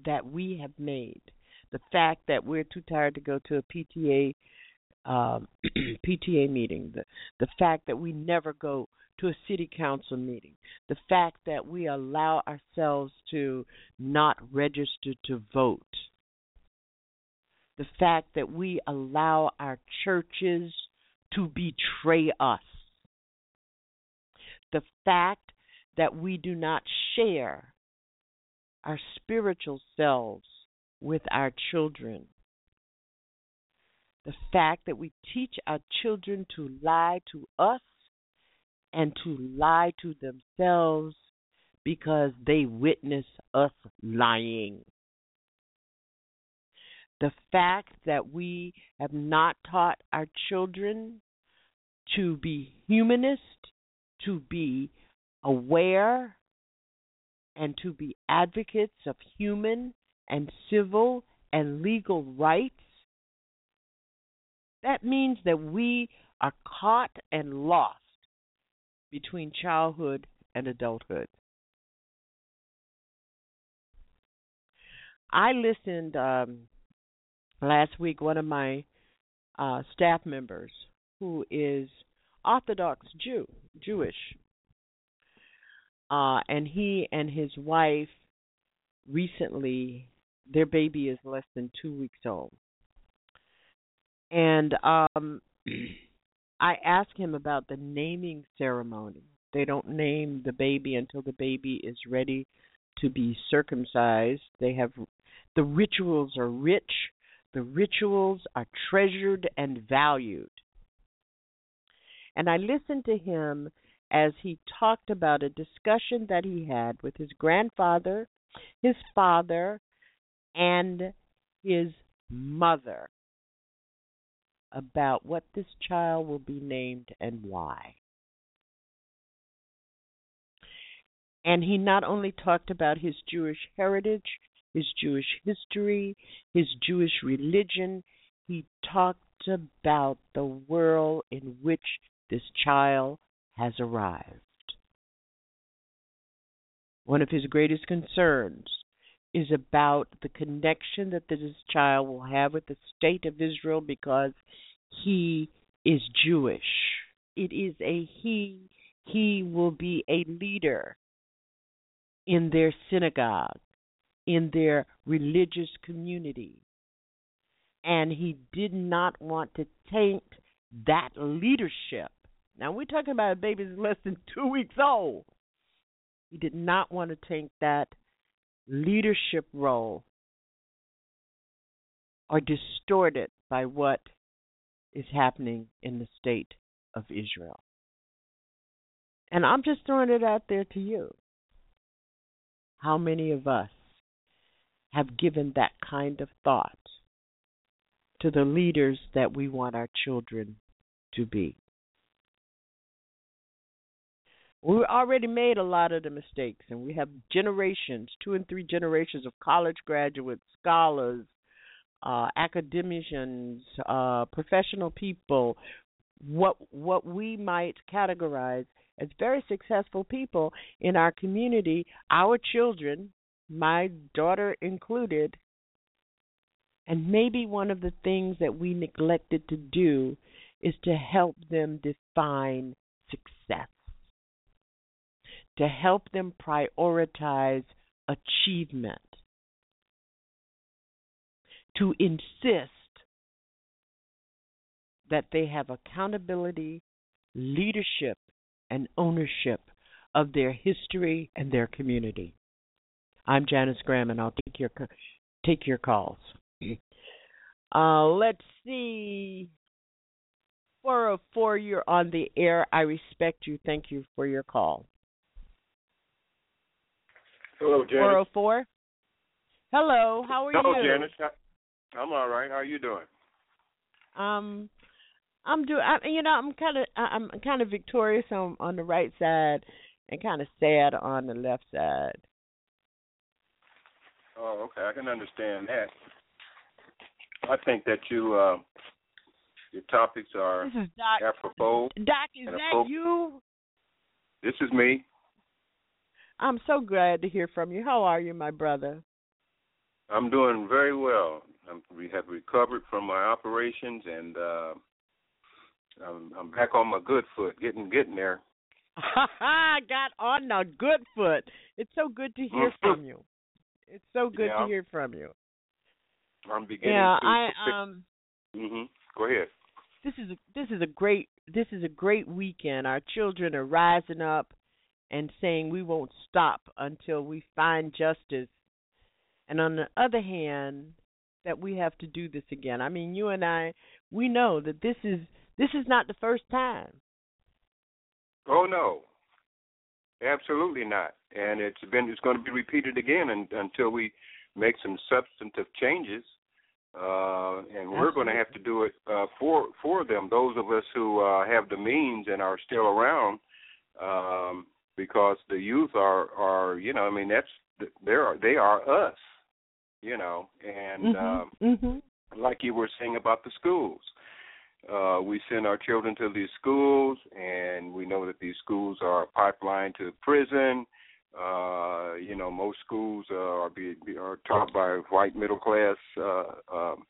that we have made. The fact that we're too tired to go to a PTA um, PTA meeting, the the fact that we never go to a city council meeting, the fact that we allow ourselves to not register to vote, the fact that we allow our churches to betray us, the fact that we do not share our spiritual selves with our children. The fact that we teach our children to lie to us and to lie to themselves because they witness us lying. The fact that we have not taught our children to be humanist, to be aware, and to be advocates of human and civil and legal rights, that means that we are caught and lost between childhood and adulthood. I listened um, last week, one of my uh, staff members who is Orthodox Jew, Jewish, uh, and he and his wife recently, their baby is less than two weeks old. And um, I asked him about the naming ceremony. They don't name the baby until the baby is ready to be circumcised. They have the rituals are rich, the rituals are treasured and valued. And I listened to him as he talked about a discussion that he had with his grandfather, his father, and his mother about what this child will be named and why. And he not only talked about his Jewish heritage, his Jewish history, his Jewish religion, he talked about the world in which this child has arrived. One of his greatest concerns is about the connection that this child will have with the state of Israel because he is Jewish. It is a he. He will be a leader in their synagogue, in their religious community. And he did not want to taint that leadership. Now, we're talking about a baby that's less than two weeks old. He did not want to take that leadership role or distort it by what is happening in the state of Israel. And I'm just throwing it out there to you. How many of us have given that kind of thought to the leaders that we want our children to be? We already made a lot of the mistakes, and we have generations, two and three generations of college graduates, scholars, uh, academicians, uh, professional people, what what we might categorize as very successful people in our community, our children, my daughter included, and maybe one of the things that we neglected to do is to help them define success, to help them prioritize achievement, to insist that they have accountability, leadership, and ownership of their history and their community. I'm Janice Graham, and I'll take your take your calls. Uh, let's see. 404, you're on the air. I respect you. Thank you for your call. Hello, Janice. 404. Hello, how are Hello, you? Janice. I'm all right. How are you doing? Um, I'm doing. You know, I'm kind of. I'm kind of victorious on on the right side, and kind of sad on the left side. Oh, okay. I can understand that. I think that you uh, your topics are This is Doc. apropos. Doc, is that you? This is me. I'm so glad to hear from you. How are you, my brother? I'm doing very well. I'm, we have recovered from my operations, and uh, I'm, I'm back on my good foot, getting getting there. Got on the good foot. It's so good to hear from you. It's so good Yeah. to hear from you. I'm beginning Yeah, to. I um hmm Go ahead. this is a this is a great this is a great weekend. Our children are rising up and saying we won't stop until we find justice. And on the other hand, that we have to do this again. I mean, you and I, we know that this is this is not the first time. Oh no, absolutely not. And it's been it's going to be repeated again un until we make some substantive changes. Uh, and we're going to have to do it uh, for for them. Those of us who uh, have the means and are still around, um, because the youth are are you know I mean that's they are they are us, you know, and um, mm-hmm. like you were saying about the schools. Uh, we send our children to these schools, and we know that these schools are a pipeline to prison. Uh, you know, most schools uh, are be, be are taught by white middle class uh, um,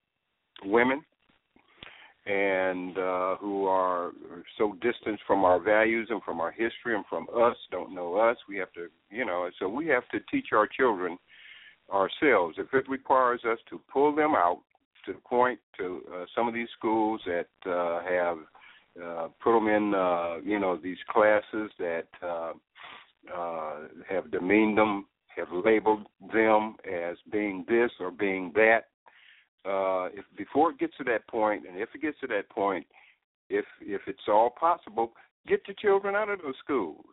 women, and uh, who are so distant from our values and from our history and from us, don't know us. We have to, you know, so we have to teach our children ourselves. If it requires us to pull them out to the point to uh, some of these schools that uh, have uh, put them in, uh, you know, these classes that uh, uh, have demeaned them, have labeled them as being this or being that. Uh, if before it gets to that point, and if it gets to that point, if if it's all possible, get your children out of those schools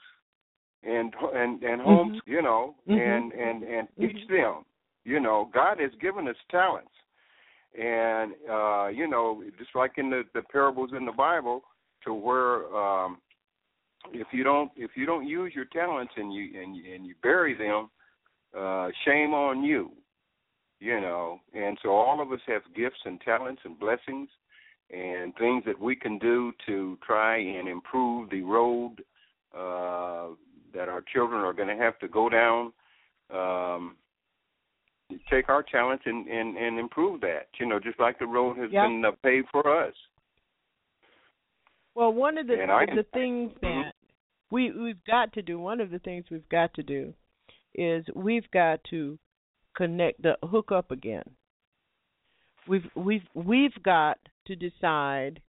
and and and homes, Mhm. you know, Mhm. and and and teach them. You know, God has given us talents, and uh, you know, just like in the the parables in the Bible, to where um, if you don't if you don't use your talents and you and you, and you bury them, uh, shame on you. You know, and so all of us have gifts and talents and blessings and things that we can do to try and improve the road uh, that our children are going to have to go down. Um, take our talents and, and, and improve that. You know, just like the road has Yeah. been uh, paved for us. Well, one of the I- the things that we we've got to do, one of the things we've got to do is we've got to connect the hook up again. We've we've we've got to decide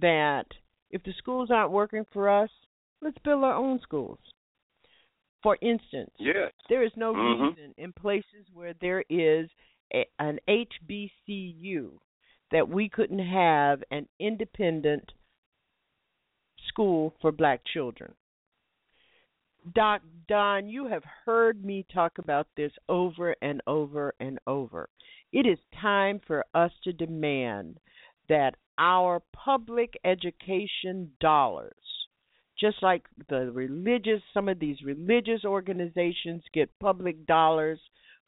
that if the schools aren't working for us, let's build our own schools. For instance, Yes. there is no Mhm. reason in places where there is a, an HBCU that we couldn't have an independent school for black children. Doc Don, you have heard me talk about this over and over and over. It is time for us to demand that our public education dollars, just like the religious, some of these religious organizations get public dollars,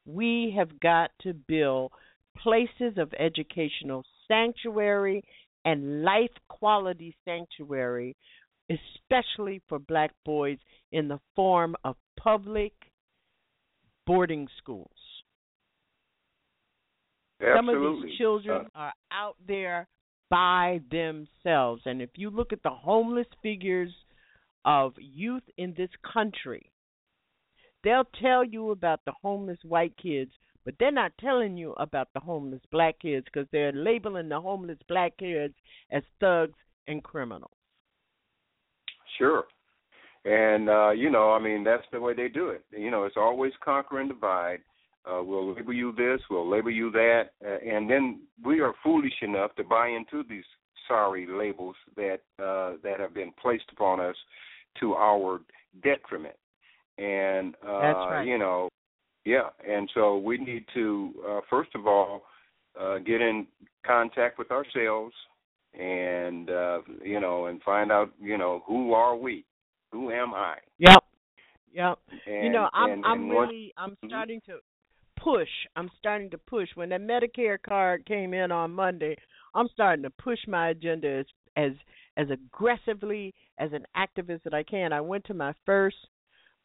we have got to build places of educational sanctuary and life quality sanctuary, especially for black boys, in the form of public boarding schools. Some of these children Uh, are out there by themselves. And if you look at the homeless figures of youth in this country, they'll tell you about the homeless white kids, but they're not telling you about the homeless black kids because they're labeling the homeless black kids as thugs and criminals. Sure. And uh, you know, I mean, that's the way they do it. You know, it's always conquer and divide. Uh, we'll label you this, we'll label you that, uh, and then we are foolish enough to buy into these sorry labels that uh, that have been placed upon us to our detriment. And uh, That's right. you know, yeah, and so we need to uh, first of all uh, get in contact with ourselves, and uh, you know, and find out, you know, who are we? Who am I? Yep. Yep. And, you know, I'm and, I'm and what- really I'm starting to push. I'm starting to push. When that Medicare card came in on Monday, I'm starting to push my agenda as as as aggressively as an activist that I can. I went to my first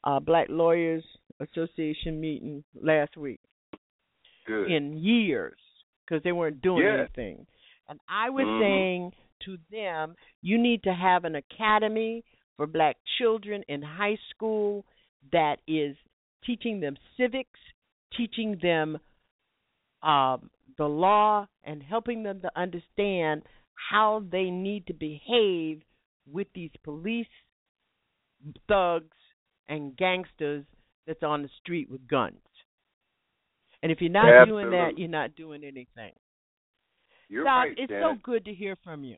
uh Black Lawyers Association meeting last week Good. in years because they weren't doing Yeah. anything. And I was Mhm. saying to them, you need to have an academy for black children in high school that is teaching them civics, teaching them um, the law, and helping them to understand how they need to behave with these police, thugs, and gangsters that's on the street with guns. And if you're not doing that, you're not doing anything. You're Doc, right, it's Janet. so good to hear from you.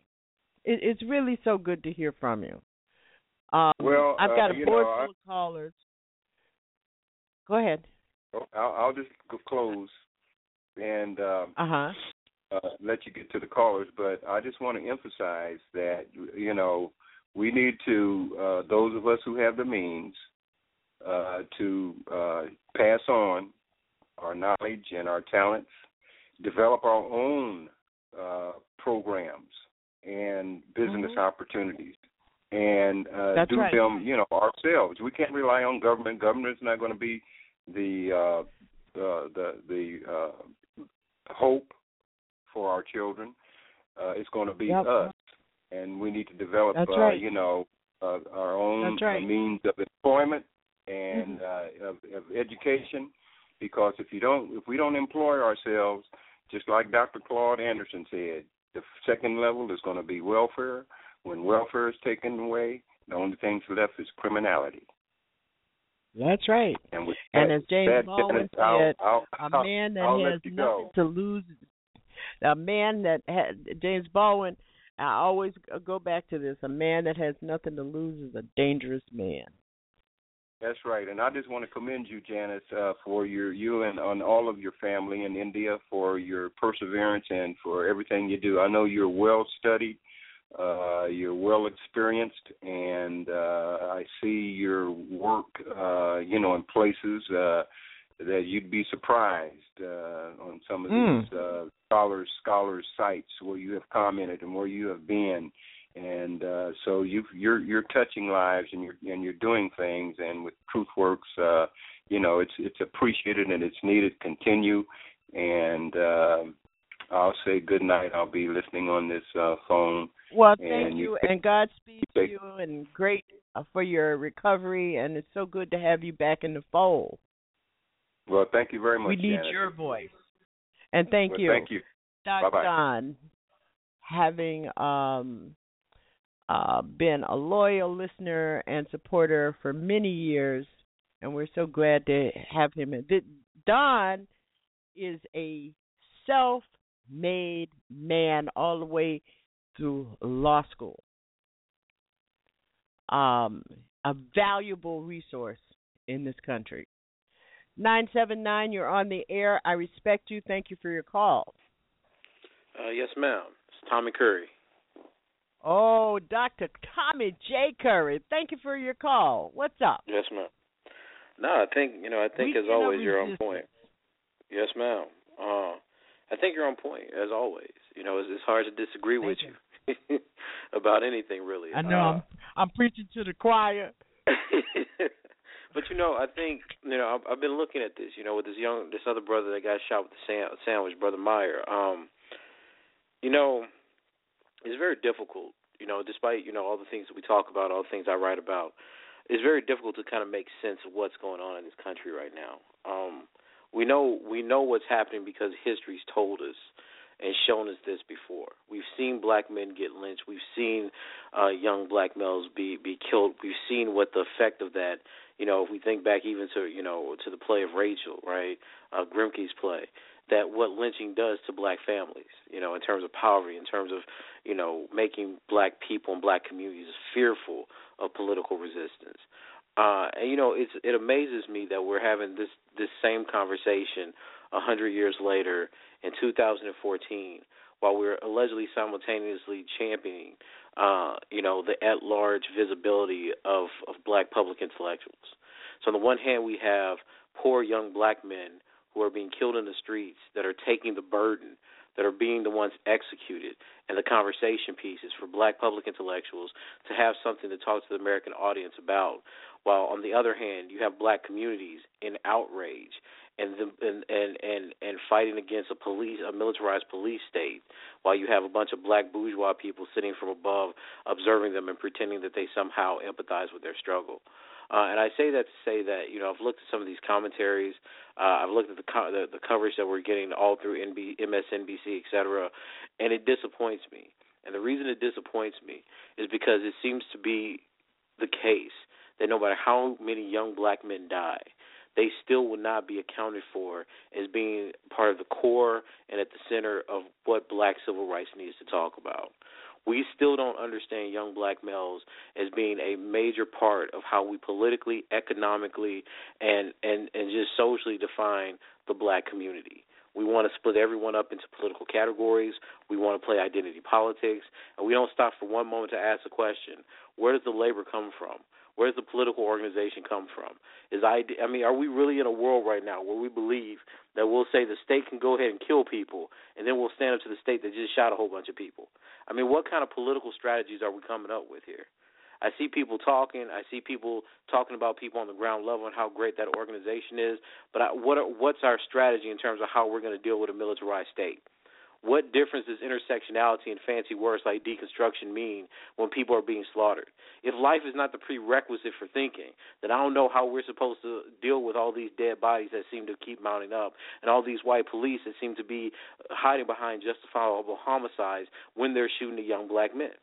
It, it's really so good to hear from you. Um, Well, I've uh, got a board know, I- full of callers. Go ahead. I'll, I'll just close and um, Uh-huh. uh, let you get to the callers, but I just want to emphasize that you know we need to uh, those of us who have the means uh, to uh, pass on our knowledge and our talents, develop our own uh, programs and business Mhm. opportunities, and uh, do right. them you know ourselves. We can't rely on government. Government's not going to be the uh, the the, the uh, hope for our children. Uh, it's going to be Yep. us, and we need to develop, uh, right. you know, uh, our own right. uh, means of employment and uh, of, of education. Because if you don't, if we don't employ ourselves, just like Dr. Claude Anderson said, the second level is going to be welfare. When welfare is taken away, the only things left is criminality. That's right. And, And that- as James Baldwin Janet, I'll- said, I'll- a man that I'll has nothing go. to lose, a man that had James Baldwin. I always go back to this: a man that has nothing to lose is a dangerous man. That's right, and I just want to commend you, Janice, uh, for your you and on all of your family in India for your perseverance and for everything you do. I know you're well studied, uh, you're well experienced, and uh, I see your work, uh, you know, in places uh, that you'd be surprised uh, on some of Mm. these uh, scholars scholars sites where you have commented and where you have been and uh, so you you're you're touching lives and you're and you're doing things and with TruthWorks, uh, you know it's it's appreciated and it's needed. Continue, and uh, I'll say good night. I'll be listening on this uh, phone. Well, and thank you, and Godspeed to you, and great uh, for your recovery. And it's so good to have you back in the fold. Well, thank you very much. We need Janet. your voice. And thank Well, you. Thank you. Doc Bye-bye. Don, having um, uh, been a loyal listener and supporter for many years, and we're so glad to have him. Don is a self-made man all the way through law school. Um, a valuable resource in this country. 979, you're on the air. I respect you. Thank you for your call. Uh, yes, ma'am. It's Tommy Curry. Oh, Dr. Tommy J. Curry, thank you for your call. What's up? Yes, ma'am. No, I think you know. I think as Weekend of always you're on point. Yes, ma'am. Uh, I think you're on point as always. You know, it's, it's hard to disagree with you, about anything really. I know Uh, I'm I'm preaching to the choir. but you know, I think you know I've, I've been looking at this. You know, with this young, this other brother that got shot with the sand, sandwich, brother Meyer. Um, you know, it's very difficult. You know, despite you know all the things that we talk about, all the things I write about, it's very difficult to kind of make sense of what's going on in this country right now. Um, we know we know what's happening because history's told us, and shown us this before. We've seen black men get lynched. We've seen uh, young black males be be killed. We've seen what the effect of that. You know, if we think back even to you know to the play of Rachel, right, uh, Grimke's play, that what lynching does to black families. You know, in terms of poverty, in terms of you know making black people and black communities fearful of political resistance. Uh, and you know, it's it amazes me that we're having this this same conversation a hundred years later in 2014, while we're allegedly simultaneously championing, uh, you know, the at-large visibility of of black public intellectuals. So on the one hand, we have poor young black men who are being killed in the streets that are taking the burden that are being the ones executed and the conversation pieces for black public intellectuals to have something to talk to the American audience about. While on the other hand, you have black communities in outrage and the, and, and and and fighting against a police a militarized police state while you have a bunch of black bourgeois people sitting from above observing them and pretending that they somehow empathize with their struggle. Uh, and I say that to say that you know I've looked at some of these commentaries, uh, I've looked at the, co- the the coverage that we're getting all through NB, MSNBC, et cetera, and it disappoints me. And the reason it disappoints me is because it seems to be the case that no matter how many young black men die, they still will not be accounted for as being part of the core and at the center of what black civil rights needs to talk about we still don't understand young black males as being a major part of how we politically, economically, and and and just socially define the black community. We want to split everyone up into political categories. We want to play identity politics, and we don't stop for one moment to ask the question: Where does the labor come from? Where does the political organization come from? Is I, I mean, are we really in a world right now where we believe that we'll say the state can go ahead and kill people, and then we'll stand up to the state that just shot a whole bunch of people? I mean, what kind of political strategies are we coming up with here? I see people talking. I see people talking about people on the ground level and how great that organization is. But I, what are, what's our strategy in terms of how we're going to deal with a militarized state? What difference does intersectionality and fancy words like deconstruction mean when people are being slaughtered? If life is not the prerequisite for thinking, then I don't know how we're supposed to deal with all these dead bodies that seem to keep mounting up and all these white police that seem to be hiding behind justifiable homicides when they're shooting at young black men.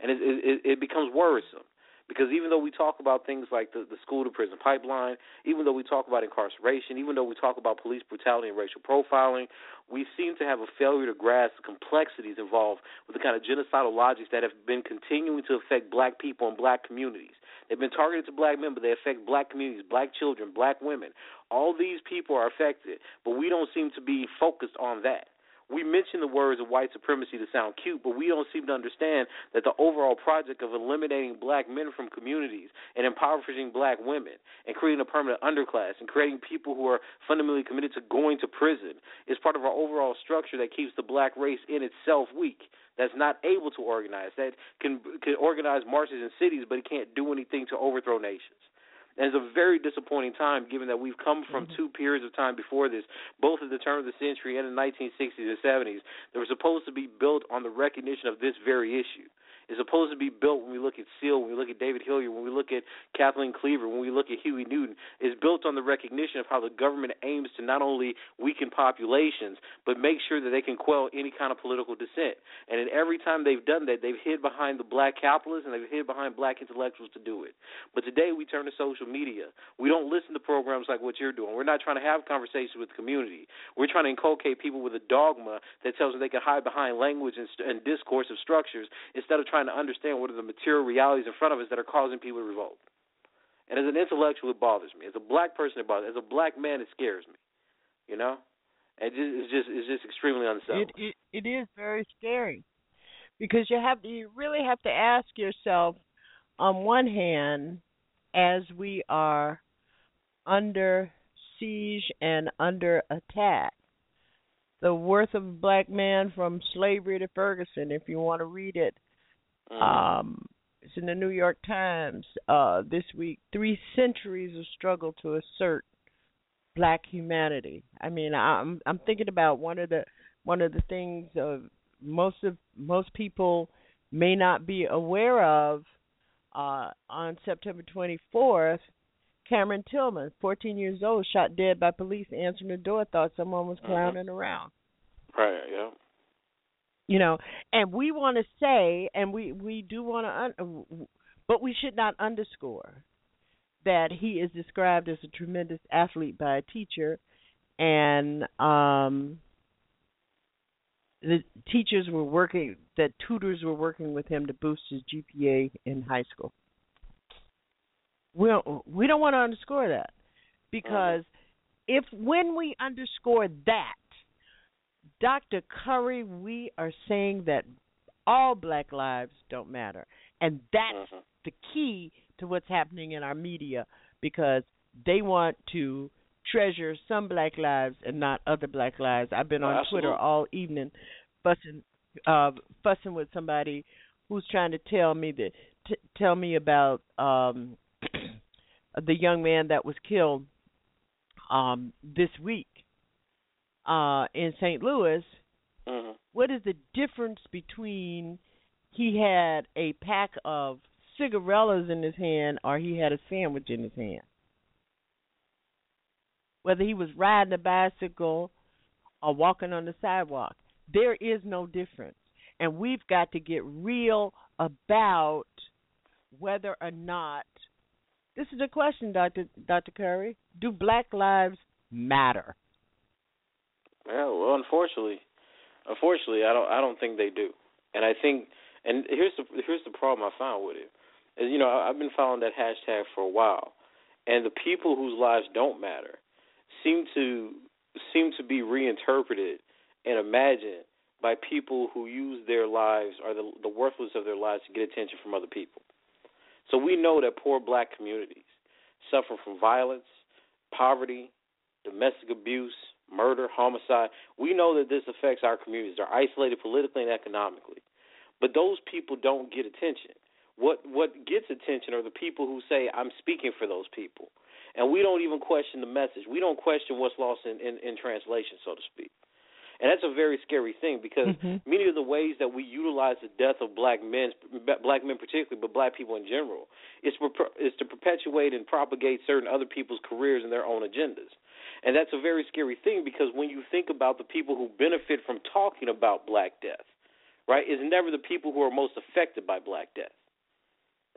And it, it, it becomes worrisome because even though we talk about things like the, the school to prison pipeline, even though we talk about incarceration, even though we talk about police brutality and racial profiling, we seem to have a failure to grasp the complexities involved with the kind of genocidal logics that have been continuing to affect black people and black communities. They've been targeted to black men, but they affect black communities, black children, black women. All these people are affected, but we don't seem to be focused on that we mention the words of white supremacy to sound cute, but we don't seem to understand that the overall project of eliminating black men from communities and impoverishing black women and creating a permanent underclass and creating people who are fundamentally committed to going to prison is part of our overall structure that keeps the black race in itself weak. That's not able to organize. That can can organize marches in cities, but it can't do anything to overthrow nations. And it's a very disappointing time given that we've come from mm-hmm. two periods of time before this, both at the turn of the century and in the 1960s and 70s, that were supposed to be built on the recognition of this very issue is supposed to be built when we look at Seale, when we look at David Hilliard, when we look at Kathleen Cleaver, when we look at Huey Newton, is built on the recognition of how the government aims to not only weaken populations, but make sure that they can quell any kind of political dissent. And in every time they've done that, they've hid behind the black capitalists and they've hid behind black intellectuals to do it. But today we turn to social media. We don't listen to programs like what you're doing. We're not trying to have conversations with the community. We're trying to inculcate people with a dogma that tells them they can hide behind language and, and discourse of structures instead of trying to understand what are the material realities in front of us that are causing people to revolt. And as an intellectual, it bothers me. As a black person, it bothers. Me. As a black man, it scares me. You know, and it's just it's just extremely unsettling. It, it it is very scary because you have to, you really have to ask yourself. On one hand, as we are under siege and under attack, the worth of a black man from slavery to Ferguson, if you want to read it, Mm-hmm. Um, it's in the New York Times uh, this week. Three centuries of struggle to assert black humanity. I mean, I'm I'm thinking about one of the one of the things of most of most people may not be aware of uh, on September 24th. Cameron Tillman, 14 years old, shot dead by police answering the door. Thought someone was mm-hmm. clowning mm-hmm. around. Right. Yeah. You know, and we want to say, and we we do want to, un- but we should not underscore that he is described as a tremendous athlete by a teacher, and um, the teachers were working, that tutors were working with him to boost his GPA in high school. We don't, we don't want to underscore that because if when we underscore that, Dr. Curry, we are saying that all black lives don't matter. And that's Mhm. the key to what's happening in our media because they want to treasure some black lives and not other black lives. I've been Oh, on Twitter all evening fussing uh fussing with somebody who's trying to tell me that t- tell me about um the young man that was killed um this week uh in St. Louis hmm what is the difference between he had a pack of cigarillas in his hand or he had a sandwich in his hand? Whether he was riding a bicycle or walking on the sidewalk. There is no difference. And we've got to get real about whether or not this is a question dr dr curry do black lives matter Yeah, well, unfortunately, unfortunately, I don't. I don't think they do. And I think, and here's the here's the problem I found with it. Is you know I've been following that hashtag for a while, and the people whose lives don't matter seem to seem to be reinterpreted and imagined by people who use their lives or the the worthless of their lives to get attention from other people. So we know that poor black communities suffer from violence, poverty, domestic abuse, murder, homicide. We know that this affects our communities. They're isolated politically and economically. But those people don't get attention. What what gets attention are the people who say, I'm speaking for those people. And we don't even question the message. We don't question what's lost in, in, in translation, so to speak. And that's a very scary thing because Mhm. many of the ways that we utilize the death of black men, black men particularly, but black people in general, is is to perpetuate and propagate certain other people's careers and their own agendas. And that's a very scary thing because when you think about the people who benefit from talking about black death, right, is never the people who are most affected by black death.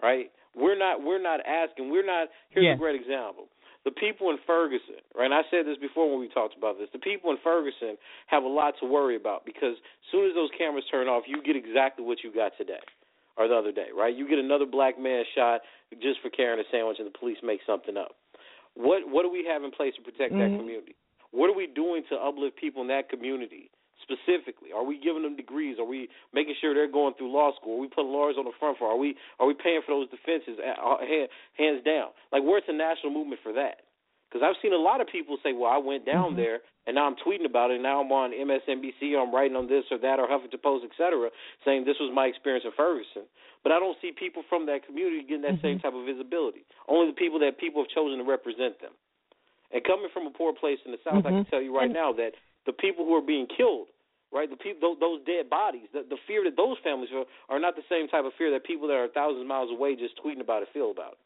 Right? We're not we're not asking, we're not here's Yeah. a great example. The people in Ferguson, right? And I said this before when we talked about this. The people in Ferguson have a lot to worry about because as soon as those cameras turn off, you get exactly what you got today or the other day, right? You get another black man shot just for carrying a sandwich, and the police make something up. What what do we have in place to protect that Mhm. community? What are we doing to uplift people in that community specifically? Are we giving them degrees? Are we making sure they're going through law school? Are we putting lawyers on the front for? Are we are we paying for those defenses? uh, uh, Hands down. Like where's the national movement for that? Because I've seen a lot of people say, "Well, I went down Mhm. there and now I'm tweeting about it. And now I'm on MSNBC. Or I'm writing on this or that or Huffington Post, etc., saying this was my experience in Ferguson." But I don't see people from that community getting that same type of visibility. Only the people that people have chosen to represent them. And coming from a poor place in the South, I can Mhm. tell you right now that the people who are being killed, right, the people, those, those dead bodies, the, the fear that those families are, are not the same type of fear that people that are thousands of miles away just tweeting about it feel about it.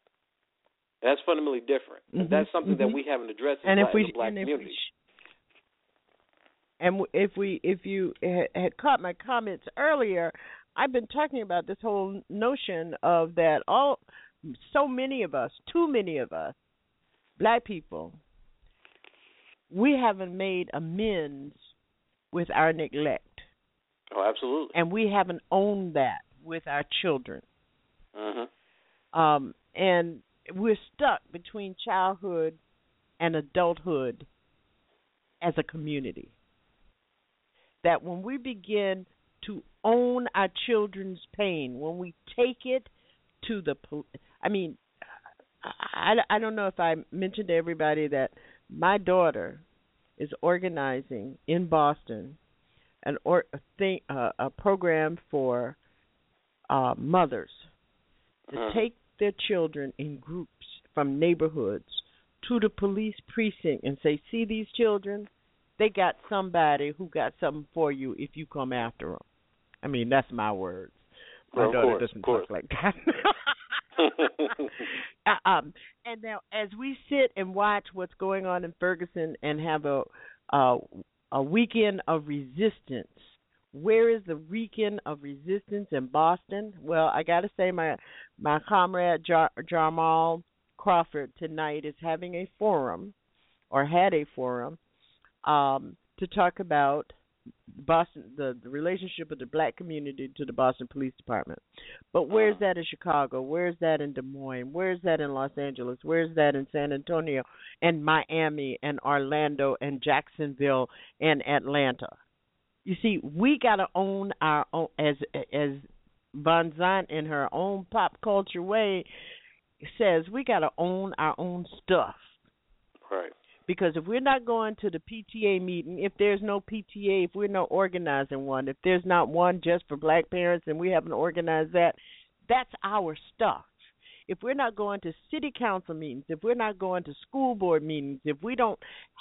And that's fundamentally different. Mhm, that's something that mhm. we haven't addressed as, and black, if we a black and if community. we sh- and if we if you had caught my comments earlier, I've been talking about this whole notion of that all so many of us, too many of us, black people, we haven't made amends with our neglect, oh, absolutely. and we haven't owned that with our children. hmm um, and we're stuck between childhood and adulthood as a community. That when we begin to own our children's pain, when we take it to the, pol- I mean, I, I don't know if I mentioned to everybody that my daughter is organizing in Boston an or a thing uh, a program for uh, mothers to Mhm. take their children in groups from neighborhoods to the police precinct and say, "See these children? They got somebody who got something for you if you come after them." I mean, that's my words. My Well, daughter course, doesn't talk like that. Uh, um, and now, as we sit and watch what's going on in Ferguson and have a uh, a weekend of resistance, Where is the weekend of resistance in Boston? Well, I got to say, my my comrade Jar- Jamal Crawford tonight is having a forum, or had a forum, um, to talk about Boston, the, the relationship of the black community to the Boston Police Department. But where's that in Chicago? Where's that in Des Moines? Where's that in Los Angeles? Where's that in San Antonio and Miami and Orlando and Jacksonville and Atlanta? You see, we got to own our own as as Vanzant in her own pop culture way says we got to own our own stuff. Right. Because if we're not going to the PTA meeting, if there's no PTA, if we're not organizing one, if there's not one just for black parents and we haven't organized that, that's our stuff. If we're not going to city council meetings, if we're not going to school board meetings, if we don't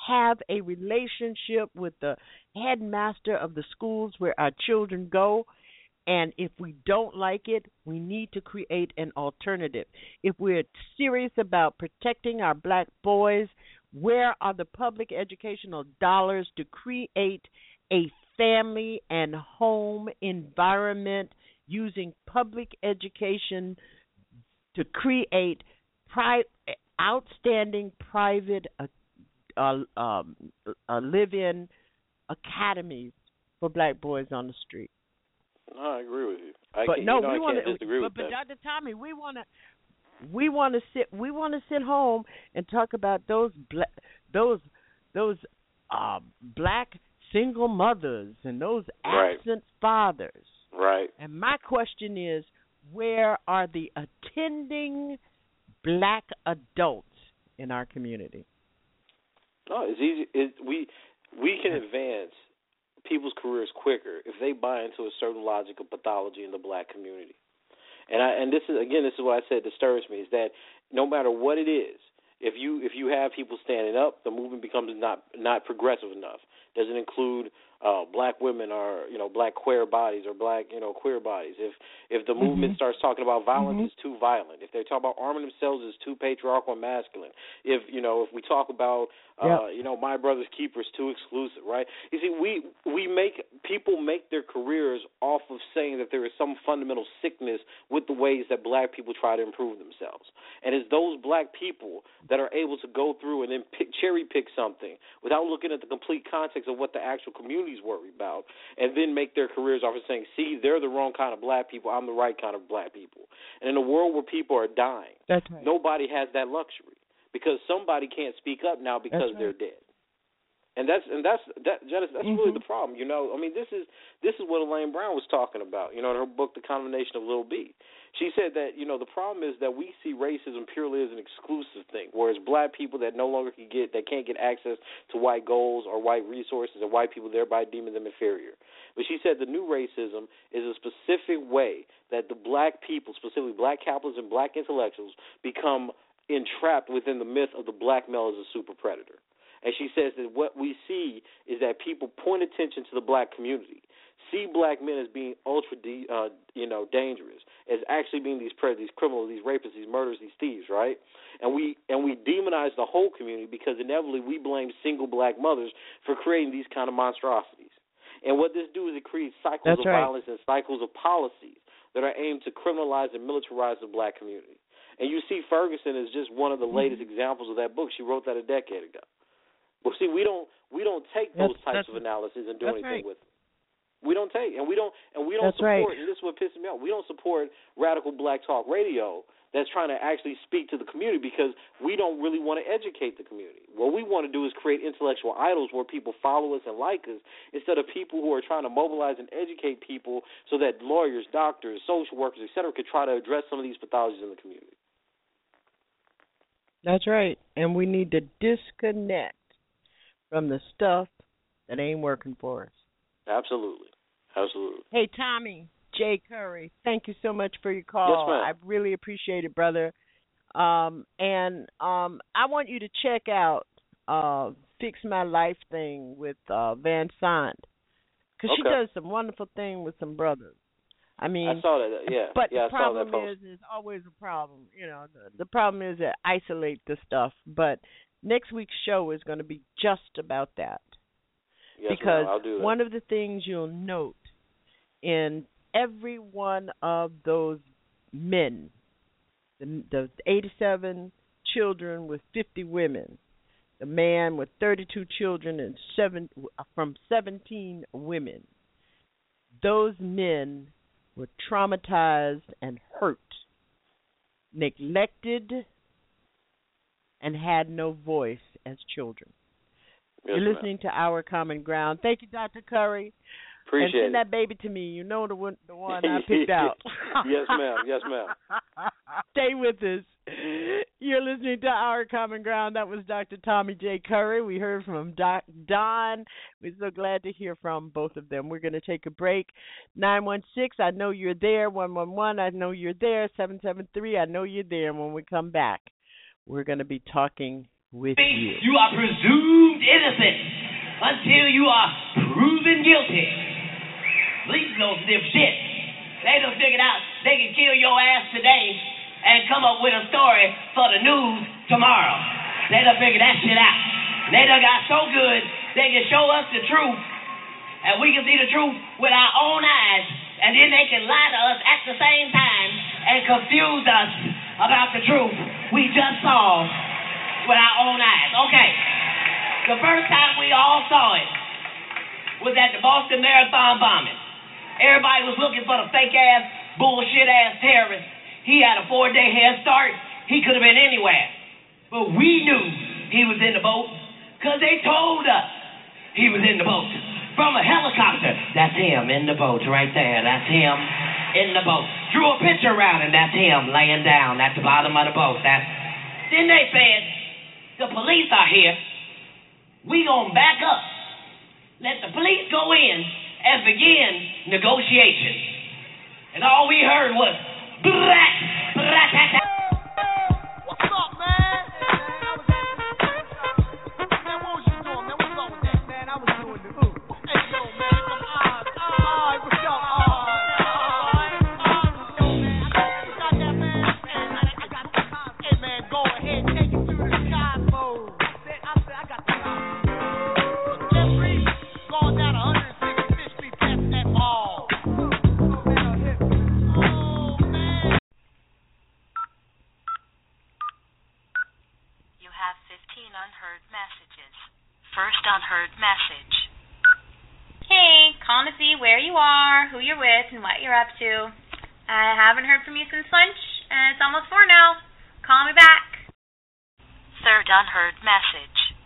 have a relationship with the headmaster of the schools where our children go, and if we don't like it, we need to create an alternative. If we're serious about protecting our black boys, where are the public educational dollars to create a family and home environment using public education to create pri- outstanding private uh, uh, um, uh, live-in academies for black boys on the street? No, I agree with you. I but can, no, you know, we want to. disagree But, with but that. Dr. Tommy, we want to. We want to sit. We want to sit home and talk about those black, those those uh, black single mothers and those Right. absent fathers. Right. And my question is, where are the attending black adults in our community? No, it's easy. It, we we can advance people's careers quicker if they buy into a certain logic of pathology in the black community. And I and this is again this is what I said disturbs me is that no matter what it is, if you if you have people standing up, the movement becomes not not progressive enough. Doesn't include uh black women are, you know black queer bodies or black you know queer bodies. If if the movement Mhm. starts talking about violence, Mhm. it's too violent. If they talk about arming themselves, it's too patriarchal and masculine. If you know if we talk about uh Yep. you know my brother's keeper is too exclusive, right? You see, we we make people make their careers off of saying that there is some fundamental sickness with the ways that black people try to improve themselves, and it's those black people that are able to go through and then pick, cherry pick something without looking at the complete context of what the actual communities worry about, and then make their careers off of saying, "See, they're the wrong kind of black people. I'm the right kind of black people." And in a world where people are dying, That's right. nobody has that luxury because somebody can't speak up now because That's they're dead. And that's and that's that Janice, that's really Mhm. the problem, you know. I mean, this is this is what Elaine Brown was talking about, you know, in her book The Condemnation of Little B. She said that, you know, the problem is that we see racism purely as an exclusive thing, whereas black people that no longer can get that can't get access to white goals or white resources and white people thereby deeming them inferior. But she said the new racism is a specific way that the black people, specifically black capitalists and black intellectuals, become entrapped within the myth of the black male as a super predator. And she says that what we see is that people point attention to the black community, see black men as being ultra, de- uh, you know, dangerous, as actually being these predators, these criminals, these rapists, these murderers, these thieves, right? And we and we demonize the whole community because inevitably we blame single black mothers for creating these kind of monstrosities. And what this do is it creates cycles That's of right. violence and cycles of policies that are aimed to criminalize and militarize the black community. And you see Ferguson is just one of the latest examples of that book. She wrote that a decade ago. But see, we don't we don't take those That's- types that's- of analysis and do anything right. with them. We don't take and we don't and we don't That's right. support and this is what pisses me off. We don't support radical black talk radio that's trying to actually speak to the community because we don't really want to educate the community. What we want to do is create intellectual idols where people follow us and like us instead of people who are trying to mobilize and educate people so that lawyers, doctors, social workers, etc., could try to address some of these pathologies in the community. That's right. And we need to disconnect from the stuff that ain't working for us. Absolutely. Absolutely. Hey, Tommy J. Curry, thank you so much for your call. Yes, ma'am. I really appreciate it, brother. Um, and um, I want you to check out uh, Fix My Life thing with uh, Van Sant because she does some wonderful thing with some brothers. I mean, I saw that. Yeah. but yeah, the I problem post. is, is always a problem. You know, the, the problem is to isolate the stuff. But next week's show is going to be just about that Yes, because ma'am, I'll do that. one of the things you'll note in every one of those men, the, the 87 children with 50 women, the man with 32 children and seven from 17 women. Those men were traumatized and hurt, neglected, and had no voice as children. Yes, You're ma'am. listening to Our Common Ground. Thank you, Dr. Curry. Appreciate and send it. that baby to me. You know the one, the one I picked out. yes, ma'am. Yes, ma'am. Stay with us. You're listening to Our Common Ground. That was Dr. Tommy J. Curry. We heard from Doc Don. We're so glad to hear from both of them. We're going to take a break. 916, I know you're there. 111, I know you're there. 773, I know you're there. When we come back, we're going to be talking with you. You are presumed innocent until you are proven guilty. Police don't sniff shit. They done figured out they can kill your ass today and come up with a story for the news tomorrow. They done figured that shit out. They done got so good they can show us the truth and we can see the truth with our own eyes and then they can lie to us at the same time and confuse us about the truth we just saw with our own eyes. Okay. The first time we all saw it was at the Boston Marathon bombing. Everybody was looking for the fake ass, bullshit ass terrorist. He had a four day head start. He could have been anywhere. But we knew he was in the boat because they told us he was in the boat. From a helicopter. That's him in the boat right there. That's him in the boat. Drew a picture around and that's him laying down at the bottom of the boat. That's then they said, the police are here. We gonna back up. Let the police go in and begin negotiations. And all we heard was brat, brat, where you are, who you're with, and what you're up to. I haven't heard from you since lunch, and it's almost four now. Call me back. Third unheard message.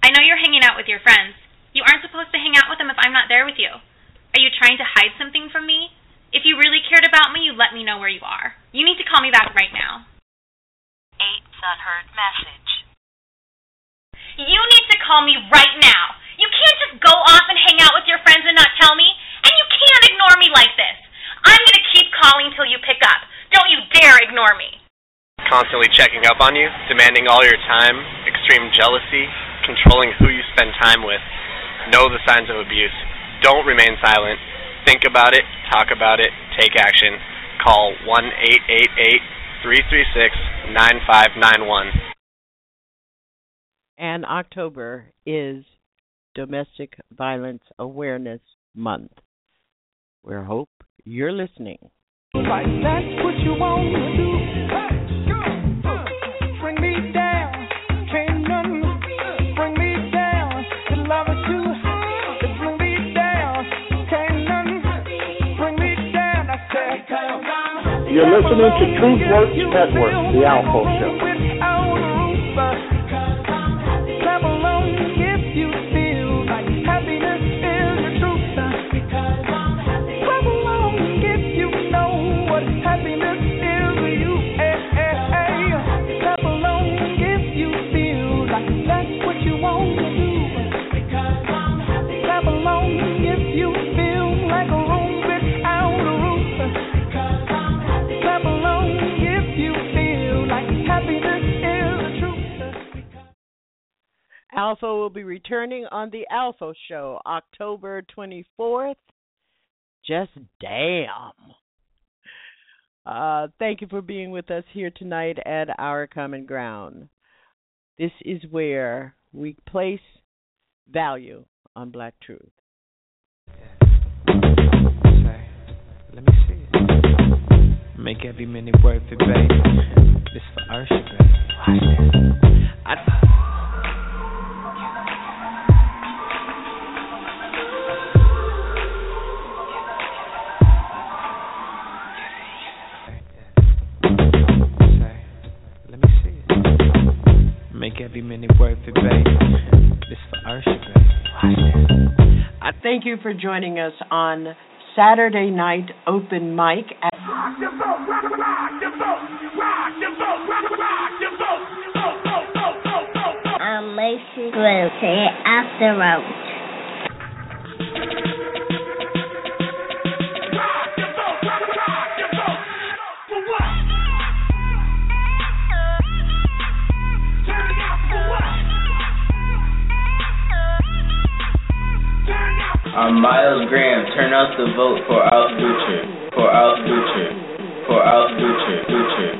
I know you're hanging out with your friends. You aren't supposed to hang out with them if I'm not there with you. Are you trying to hide something from me? If you really cared about me, you'd let me know where you are. You need to call me back right now. Eighth unheard message. You need to call me right now. You can't just go off and hang out with your friends and not tell me. And you can't ignore me like this. I'm going to keep calling till you pick up. Don't you dare ignore me. constantly checking up on you, demanding all your time, extreme jealousy, controlling who you spend time with. Know the signs of abuse. Don't remain silent. Think about it, talk about it, take action. Call 1 888 336 9591. And October is Domestic Violence Awareness Month. We hope you're listening. Like that's what you want to do. Bring me down, can't none bring me down. The love is too high to bring me down. Can't none bring me down. I said, You're listening to Truth Works Network, the Alpha Show. Alpha will be returning on the Alpha Show October 24th. Just damn. Uh, thank you for being with us here tonight at Our Common Ground. This is where we place value on Black truth. Let me see it. Make every minute worth it, baby. This for Ursha, baby. Watch this. I. Make every minute worth it, baby. This for Ursha, baby. Watch this. I thank you for joining us on Saturday night open mic at I'm Macy Grill. Say it after road. I'm Miles Graham. Turn out the vote for Alf Butcher. For Alf Butcher. For Alf Butcher. Butcher.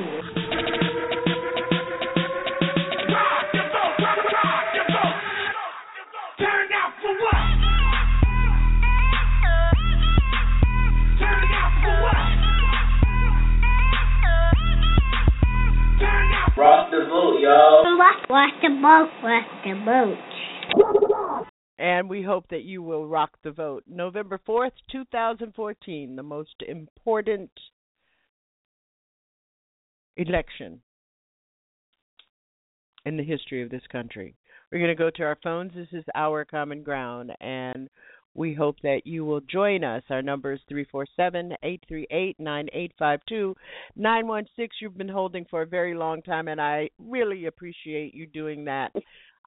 Rock the vote, y'all. Watch, watch the boat. Watch the boat. And we hope that you will rock the vote. November 4th, 2014, the most important election in the history of this country. We're going to go to our phones. This is our common ground, and we hope that you will join us. Our number is 347 838 9852 916. You've been holding for a very long time, and I really appreciate you doing that.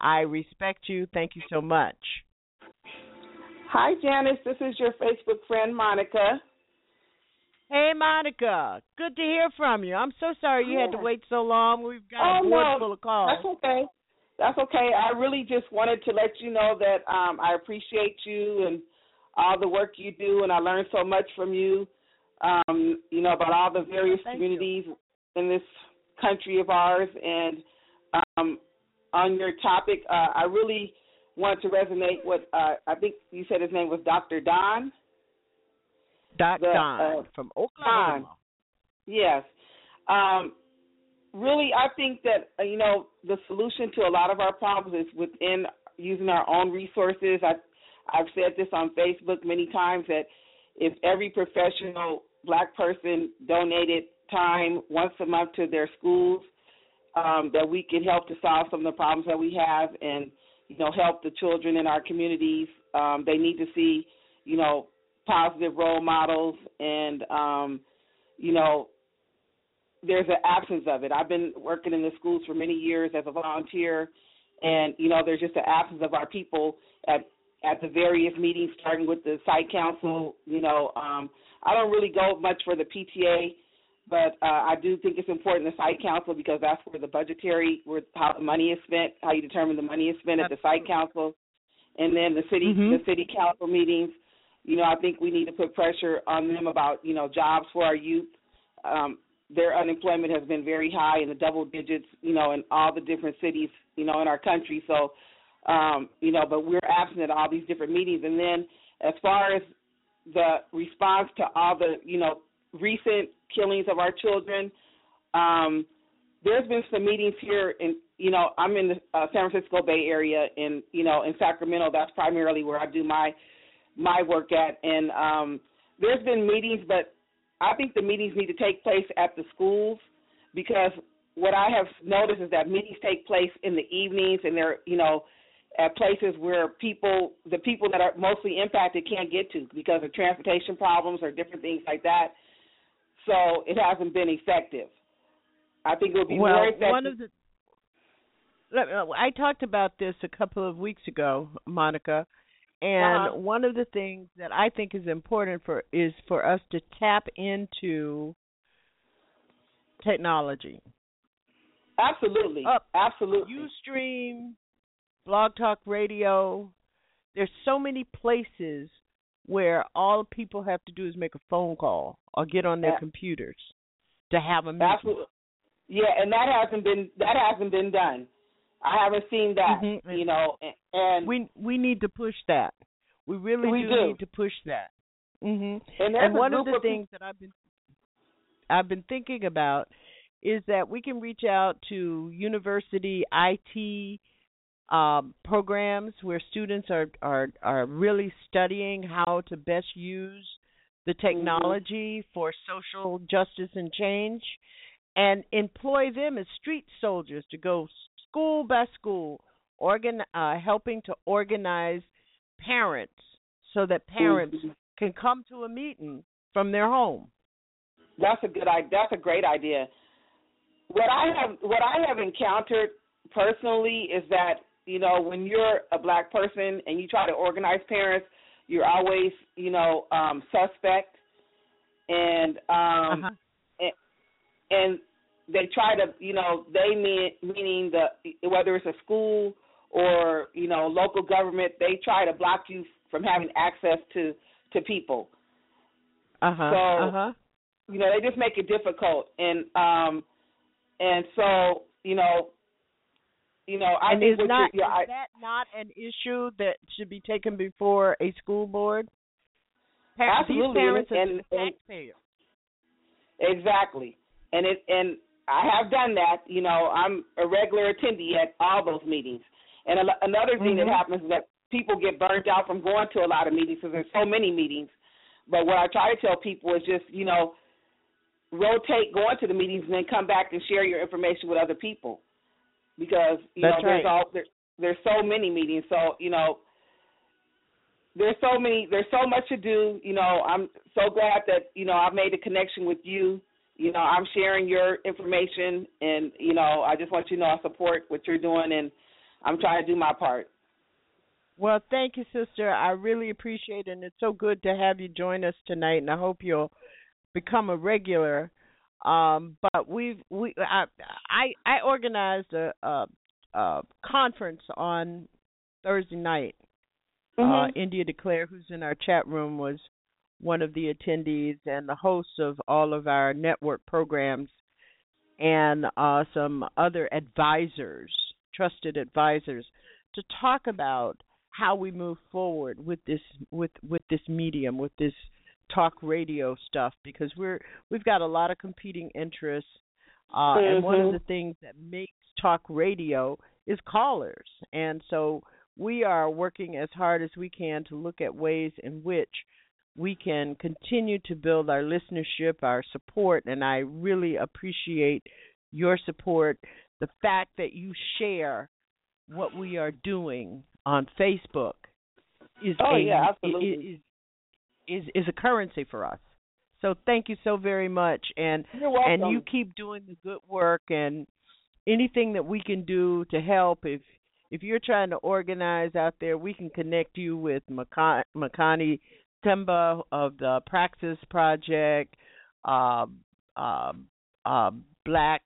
I respect you. Thank you so much. Hi, Janice. This is your Facebook friend, Monica. Hey, Monica. Good to hear from you. I'm so sorry you had to wait so long. We've got Oh, a board no. full of calls. That's okay. That's okay. I really just wanted to let you know that um, I appreciate you and all the work you do, and I learned so much from you. Um, you know about all the various communities in this country of ours, and um, on your topic, uh, I really want to resonate with. Uh, I think you said his name was Dr. Don. The, Don uh, from Oklahoma. Don. Yes. Um, really, I think that uh, you know the solution to a lot of our problems is within using our own resources. I, I've said this on Facebook many times that if every professional black person donated time once a month to their schools, um, that we can help to solve some of the problems that we have and you know help the children in our communities. Um, they need to see you know positive role models and um, you know there's an absence of it. I've been working in the schools for many years as a volunteer, and you know there's just an absence of our people at at the various meetings, starting with the site council. You know, um, I don't really go much for the PTA, but uh, I do think it's important the site council because that's where the budgetary, where how the money is spent, how you determine the money is spent at the site council, and then the city Mhm. the city council meetings. You know, I think we need to put pressure on them about you know jobs for our youth. Um, their unemployment has been very high in the double digits, you know, in all the different cities, you know, in our country. So, um, you know, but we're absent at all these different meetings. And then as far as the response to all the, you know, recent killings of our children, um, there's been some meetings here in, you know, I'm in the uh, San Francisco Bay Area, and you know, in Sacramento, that's primarily where I do my my work at. And um, there's been meetings, but I think the meetings need to take place at the schools because what I have noticed is that meetings take place in the evenings and they're, you know, at places where people, the people that are mostly impacted can't get to because of transportation problems or different things like that. So it hasn't been effective. I think it would be well, more effective. one of the let- I talked about this a couple of weeks ago, Monica, and Uh-huh. one of the things that I think is important for is for us to tap into technology. Absolutely. Up. Absolutely. Ustream, Blog Talk Radio. There's so many places where all people have to do is make a phone call or get on their Yeah. computers to have a meeting. Absolutely. Yeah, and that hasn't been that hasn't been done. I haven't seen that. Mhm. You know, and, and we we need to push that. We really We do, do. need to push that. Mhm. And And one of the of things that I've been I've been thinking about is that we can reach out to university IT um, programs where students are, are are really studying how to best use the technology for social justice and change, and employ them as street soldiers to go school by school, organ uh, helping to organize parents so that parents Mhm. can come to a meeting from their home. That's a good idea. That's a great idea. What I have what I have encountered personally is that you know when you're a black person and you try to organize parents, you're always you know um, suspect, and um, Uh-huh. and, and they try to you know they mean meaning the whether it's a school or you know local government they try to block you from having access to to people Uh huh. So, uh huh. you know they just make it difficult and um and so you know you know i and think is not you're, you're, is that not an issue that should be taken before a school board? Absolutely, parents are and- and- exactly. And it and i have done that you know i'm a regular attendee at all those meetings. And a, another thing Mhm. that happens is that people get burnt out from going to a lot of meetings because there's so many meetings. But what i try to tell people is just you know rotate going to the meetings and then come back and share your information with other people because you That's know there's right. all there, there's so many meetings so you know there's so many there's so much to do you know i'm so glad that you know i've made a connection with you you know i'm sharing your information and you know i just want you to know i support what you're doing and i'm trying to do my part Well, thank you, sister. I really appreciate it, and it's so good to have you join us tonight. And I hope you'll become a regular. Um, but we've we I I, I organized a, a, a conference on Thursday night. Uh, Mhm. India Declare, who's in our chat room, was one of the attendees and the host of all of our network programs, and uh, some other advisors, trusted advisors, to talk about how we move forward with this with with this medium, with this talk radio stuff, because we're we've got a lot of competing interests, uh, and one of Mhm. the things that makes talk radio is callers, and so we are working as hard as we can to look at ways in which we can continue to build our listenership, our support, and I really appreciate your support. The fact that you share what we are doing on Facebook is Oh, a yeah, absolutely. is, is is a currency for us. So thank you so very much, and and you keep doing the good work and anything that we can do to help. If if you're trying to organize out there, we can connect you with Maka- Makani Themba of the Praxis Project, uh, uh, uh, Black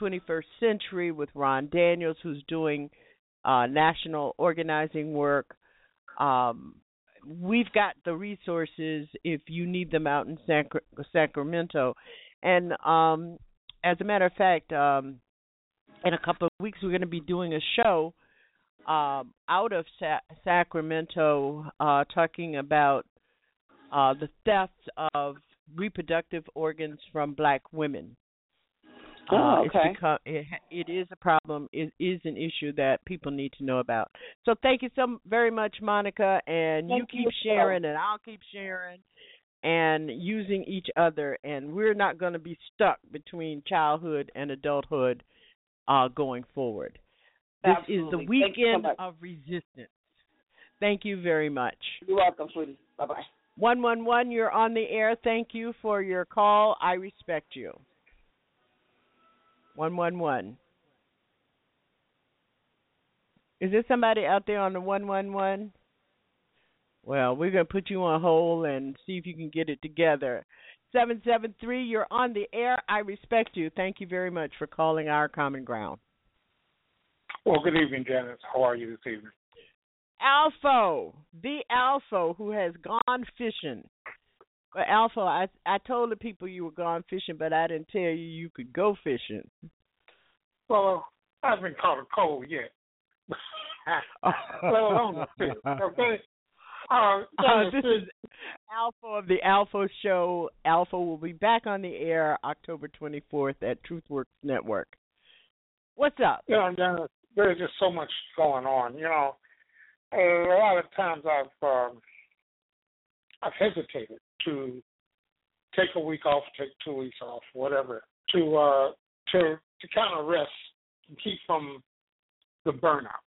21st Century with Ron Daniels, who's doing uh, national organizing work. Um, we've got the resources if you need them out in Sacra- Sacramento. And um, as a matter of fact, um, in a couple of weeks, we're going to be doing a show um, out of Sa- Sacramento uh, talking about uh, the theft of reproductive organs from black women. Oh, Uh. It's become, it, it is a problem. It is an issue that people need to know about. So thank you so very much, Monica, and you keep you. sharing, and I'll keep sharing, and using each other. And we're not going to be stuck between childhood and adulthood uh, going forward. This is the Absolutely. Thank you so weekend of resistance. Thank you very much. You're welcome, sweetie. Bye bye. 111, you're on the air. Thank you for your call. I respect you. 111. Is there somebody out there on the 111? Well, we're going to put you on hold and see if you can get it together. 773, you're on the air. I respect you. Thank you very much for calling our common ground. Well, good evening, Janice. How are you this evening? Alpha, the Alpha who has gone fishing. Well, Alpha, I I told the people you were gone fishing, but I didn't tell you you could go fishing. Well, I haven't caught a cold yet. Let alone the fish. Okay. Uh, Uh, this is Alpha of the Alpha Show. Alpha will be back on the air October 24th at TruthWorks Network. What's up? you know, there's just so much going on. You know, a lot of times I've um, I've hesitated to take a week off, take two weeks off, whatever, to uh, to to kind of rest and keep from the burnout.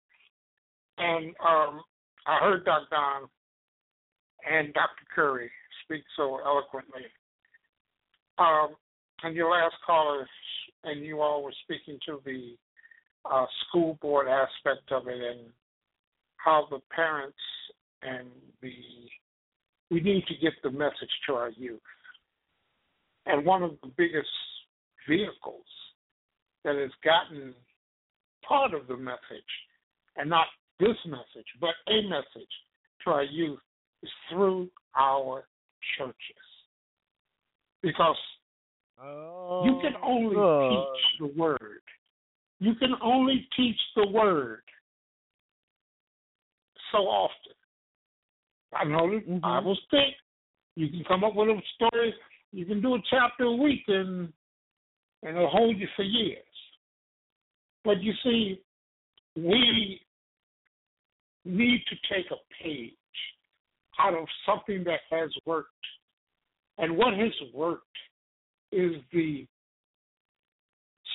And um, I heard Doc Don and Dr. Curry speak so eloquently. Um, and your last caller, and you all were speaking to the uh, school board aspect of it and how the parents and the we need to get the message to our youth. And one of the biggest vehicles that has gotten part of the message, and not this message, but a message to our youth, is through our churches. Because you can oh, only teach the word. You can only teach the word so often. I mm-hmm. know the Bible's thick. You can come up with a story. You can do a chapter a week, and and it'll hold you for years. But you see, we need to take a page out of something that has worked. And what has worked is the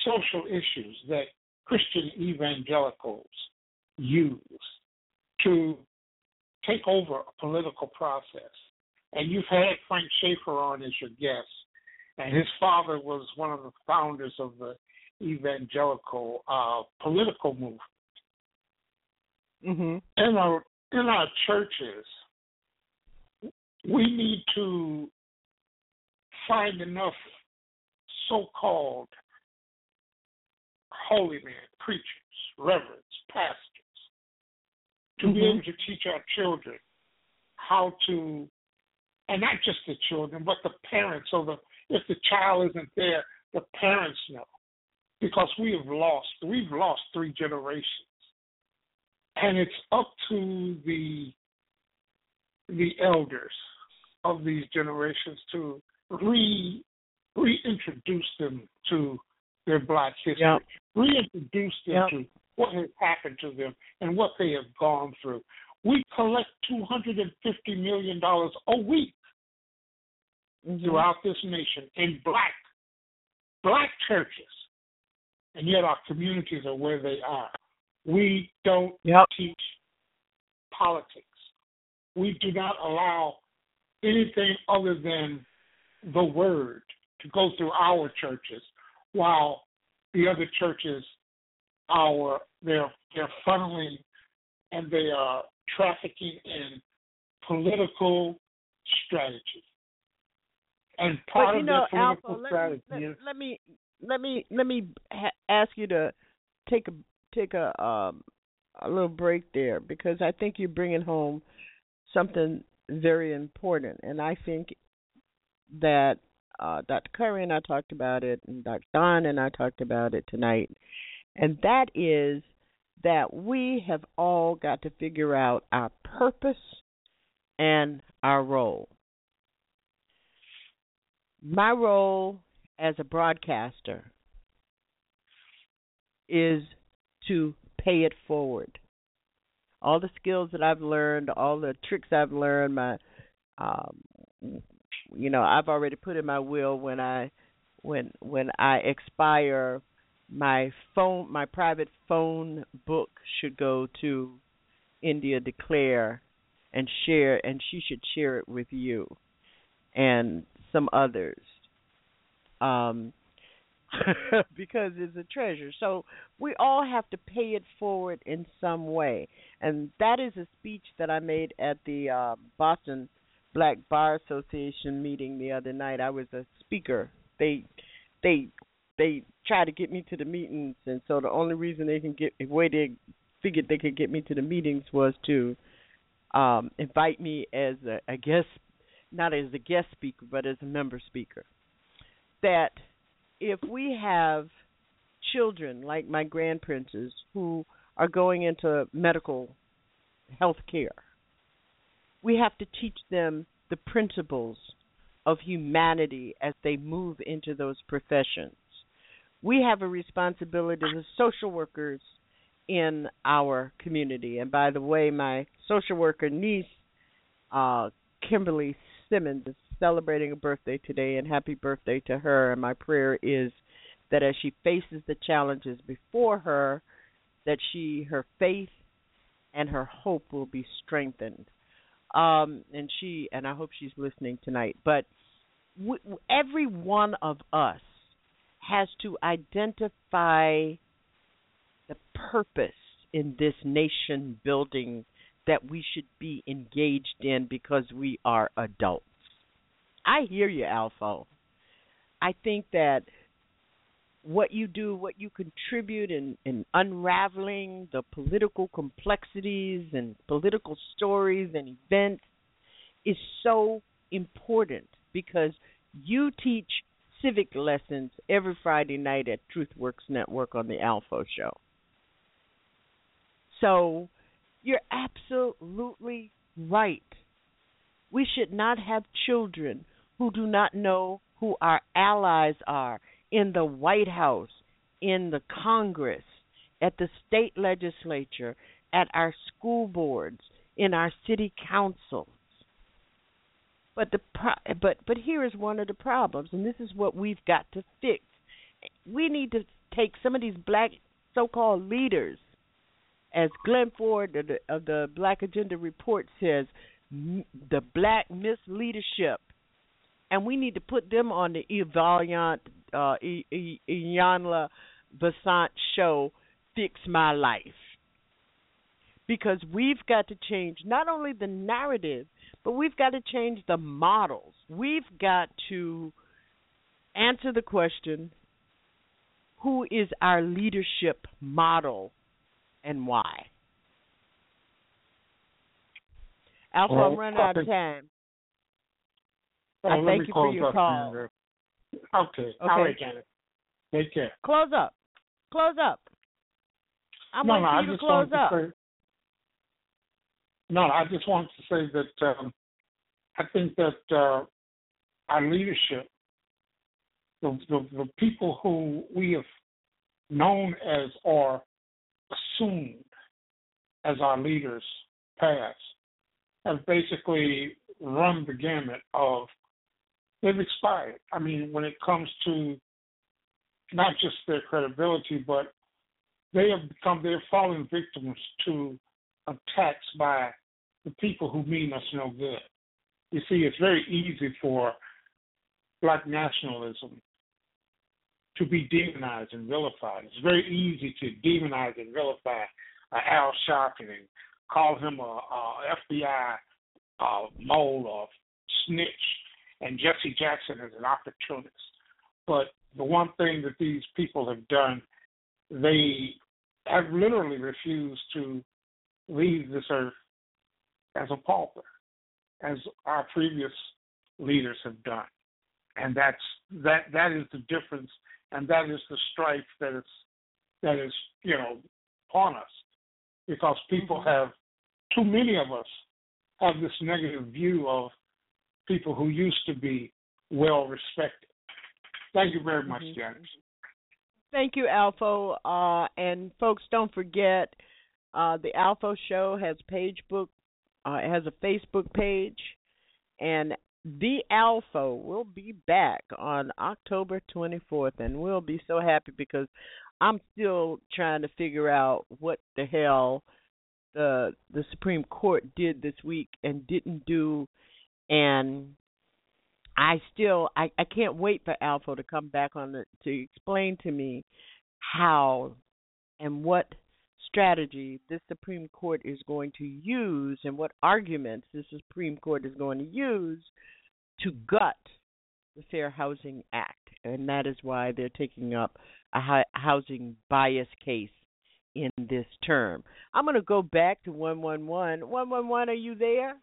social issues that Christian evangelicals use to take over a political process. And you've had Frank Schaeffer on as your guest, and his father was one of the founders of the evangelical uh, political movement. Mm-hmm. In our in our churches, we need to find enough so-called holy men, preachers, reverends, pastors, to be Mhm. able to teach our children how to, and not just the children, but the parents. So the if the child isn't there, the parents know, because we have lost, we've lost three generations, and it's up to the the elders of these generations to re reintroduce them to their black history, Yep. reintroduce them Yep. to what has happened to them and what they have gone through. We collect two hundred and fifty million dollars a week throughout this nation in black black churches, and yet our communities are where they are. We don't teach politics. We do not allow anything other than the word to go through our churches, while the other churches are they're they're funneling and they are trafficking in political strategy. And part of know, their Alpha, political let strategy me, is let, let me let me let me ha- ask you to take a take a um a little break there because I think you're bringing home something very important, and I think that uh, Dr. Curry and I talked about it, and Dr. Don and I talked about it tonight, and that is that we have all got to figure out our purpose and our role. My role as a broadcaster is to pay it forward. All the skills that I've learned, all the tricks I've learned, my um you know, I've already put in my will when I when when I expire my phone my private phone book should go to India Declare and share and she should share it with you and some others. Um because it's a treasure. So we all have to pay it forward in some way. And that is a speech that I made at the uh, Boston Black Bar Association meeting the other night. I was a speaker. They they they try to get me to the meetings and so the only reason they can get way they figured they could get me to the meetings was to um invite me as a, a guest not as a guest speaker but as a member speaker. That if we have children like my grandprinces who are going into medical health care We have to teach them the principles of humanity as they move into those professions. We have a responsibility as social workers in our community. And by the way, my social worker niece, uh, Kimberly Simmons, is celebrating a birthday today, and happy birthday to her. And my prayer is that as she faces the challenges before her, that she her faith and her hope will be strengthened. Um, and she and I hope she's listening tonight. But w- every one of us has to identify the purpose in this nation building that we should be engaged in because we are adults. I hear you, Alpha. I think that what you do, what you contribute in, in unraveling the political complexities and political stories and events is so important because you teach civic lessons every Friday night at TruthWorks Network on the Alpha Show. So you're absolutely right. We should not have children who do not know who our allies are in the White House, in the Congress, at the state legislature, at our school boards, in our city councils. But the pro- but but here is one of the problems, and this is what we've got to fix. We need to take some of these black so-called leaders, as Glen Ford of the, of the Black Agenda Report says, the black misleadership, and we need to put them on the Evaluant uh, Iyanla Vanzant show, Fix My Life. Because we've got to change not only the narrative, but we've got to change the models. We've got to answer the question who is our leadership model and why? Alpha, well, I'm running out of time. Well, I thank you for your call. Okay. okay. All right, Janet. Take care. Close up. Close up. I'm no, no, for I just to close up. To say, no, I just wanted to say that um, I think that uh, our leadership, the, the the people who we have known as or assumed as our leaders past, have basically run the gamut of they've expired. I mean, when it comes to not just their credibility, but they have become they're falling victims to attacks by the people who mean us no good. You see, it's very easy for black nationalism to be demonized and vilified. It's very easy to demonize and vilify uh, Al Sharpton and call him a, a FBI uh, mole or snitch and Jesse Jackson is an opportunist. But the one thing that these people have done, they have literally refused to leave this earth as a pauper, as our previous leaders have done. And that's that that is the difference and that is the strife that is that is, you know, upon us. Because people Mm-hmm. have too many of us have this negative view of people who used to be well respected. Thank you very much, Mhm. Janice. Thank you, Alpha. Uh, and folks, don't forget uh, the Alpha Show has page book. Uh, has a Facebook page, and the Alpha will be back on October 24th, and we'll be so happy because I'm still trying to figure out what the hell the the Supreme Court did this week and didn't do, and I still I, I can't wait for Alpha to come back on the, to explain to me how and what strategy this Supreme Court is going to use and what arguments the Supreme Court is going to use to gut the Fair Housing Act. And that is why they're taking up a housing bias case in this term. I'm going to go back to 111. 111, are you there?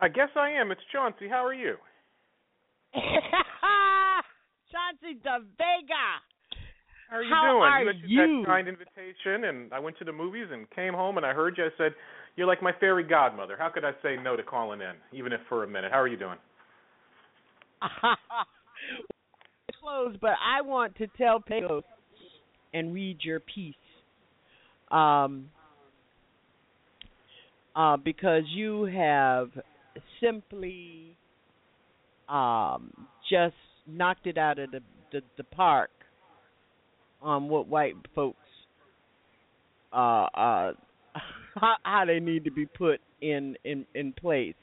I guess I am. It's Chauncey. How are you? Chauncey De Vega. How are you How doing? are you mentioned you? that kind invitation, and I went to the movies and came home and I heard you. I said, "You're like my fairy godmother. How could I say no to calling in, even if for a minute? How are you doing?" close, but I want to tell Pecos and read your piece. Um, uh, because you have simply um, just knocked it out of the, the, the park on what white folks uh, uh, how, how they need to be put in in in place.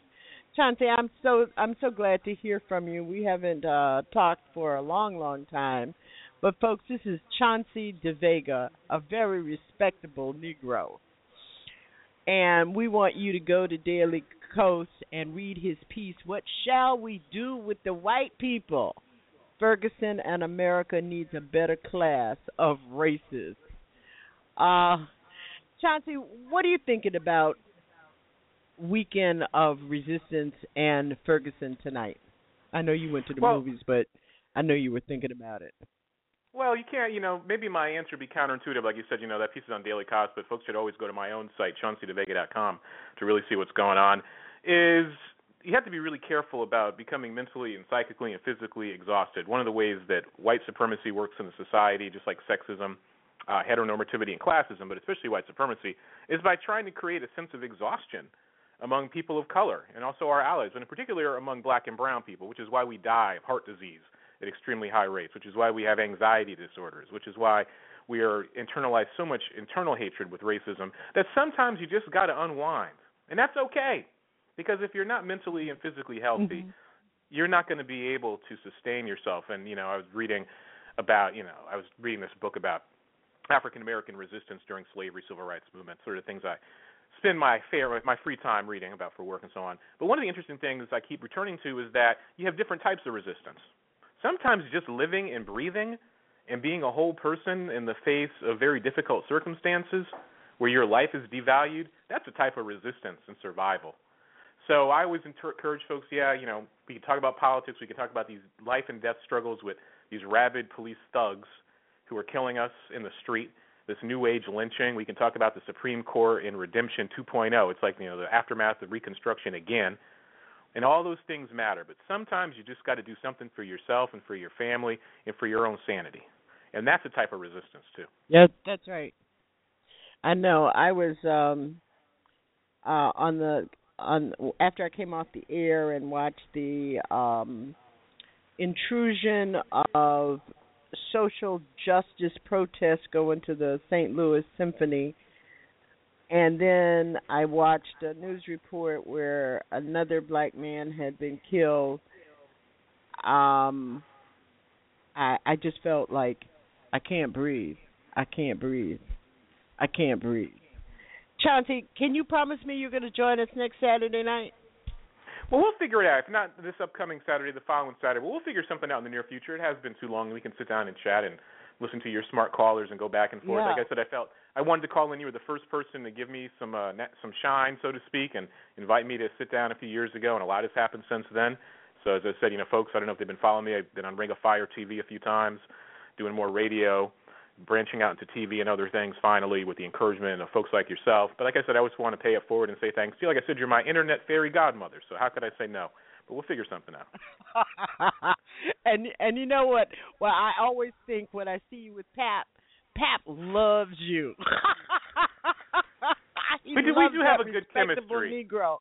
Chauncey, I'm so I'm so glad to hear from you. We haven't uh, talked for a long, long time, but folks, this is Chauncey De Vega, a very respectable Negro, and we want you to go to Daily Kos and read his piece. What shall we do with the white people? Ferguson and America needs a better class of racists. Uh, Chauncey, what are you thinking about weekend of resistance and Ferguson tonight? I know you went to the Well- movies, but I know you were thinking about it. Well, you can't, you know, maybe my answer would be counterintuitive. Like you said, you know, that piece is on Daily Kos, but folks should always go to my own site, chaunceyDevega.com, to really see what's going on. Is you have to be really careful about becoming mentally and psychically and physically exhausted. One of the ways that white supremacy works in a society, just like sexism, uh, heteronormativity, and classism, but especially white supremacy, is by trying to create a sense of exhaustion among people of color and also our allies, and in particular among black and brown people, which is why we die of heart disease at extremely high rates, which is why we have anxiety disorders, which is why we are internalized so much internal hatred with racism that sometimes you just got to unwind. And that's okay. Because if you're not mentally and physically healthy, mm-hmm. you're not going to be able to sustain yourself. And you know, I was reading about, you know, I was reading this book about African American resistance during slavery, civil rights movement, sort of things I spend my fair my free time reading about for work and so on. But one of the interesting things I keep returning to is that you have different types of resistance. Sometimes just living and breathing and being a whole person in the face of very difficult circumstances where your life is devalued, that's a type of resistance and survival. So I always encourage folks, yeah, you know, we can talk about politics, we can talk about these life and death struggles with these rabid police thugs who are killing us in the street, this new age lynching. We can talk about the Supreme Court in Redemption 2.0. It's like, you know, the aftermath of Reconstruction again. And all those things matter, but sometimes you just got to do something for yourself and for your family and for your own sanity. And that's a type of resistance too. Yeah, that's right. I know. I was um uh on the on after I came off the air and watched the um intrusion of social justice protests go into the St. Louis Symphony and then I watched a news report where another black man had been killed. Um I I just felt like I can't breathe. I can't breathe. I can't breathe. Chauncey, can you promise me you're going to join us next Saturday night? Well, we'll figure it out. If not this upcoming Saturday, the following Saturday. Well, we'll figure something out in the near future. It has been too long. We can sit down and chat and listen to your smart callers and go back and forth. Yeah. Like I said, I felt I wanted to call in. You were the first person to give me some uh, some shine, so to speak, and invite me to sit down a few years ago. And a lot has happened since then. So as I said, you know, folks, I don't know if they've been following me. I've been on Ring of Fire TV a few times, doing more radio, branching out into TV and other things. Finally, with the encouragement of folks like yourself. But like I said, I always want to pay it forward and say thanks to you. Like I said, you're my internet fairy godmother. So how could I say no? But we'll figure something out. and and you know what? Well, I always think when I see you with Pap, Pap loves you. We do- we do have a good chemistry. Negro.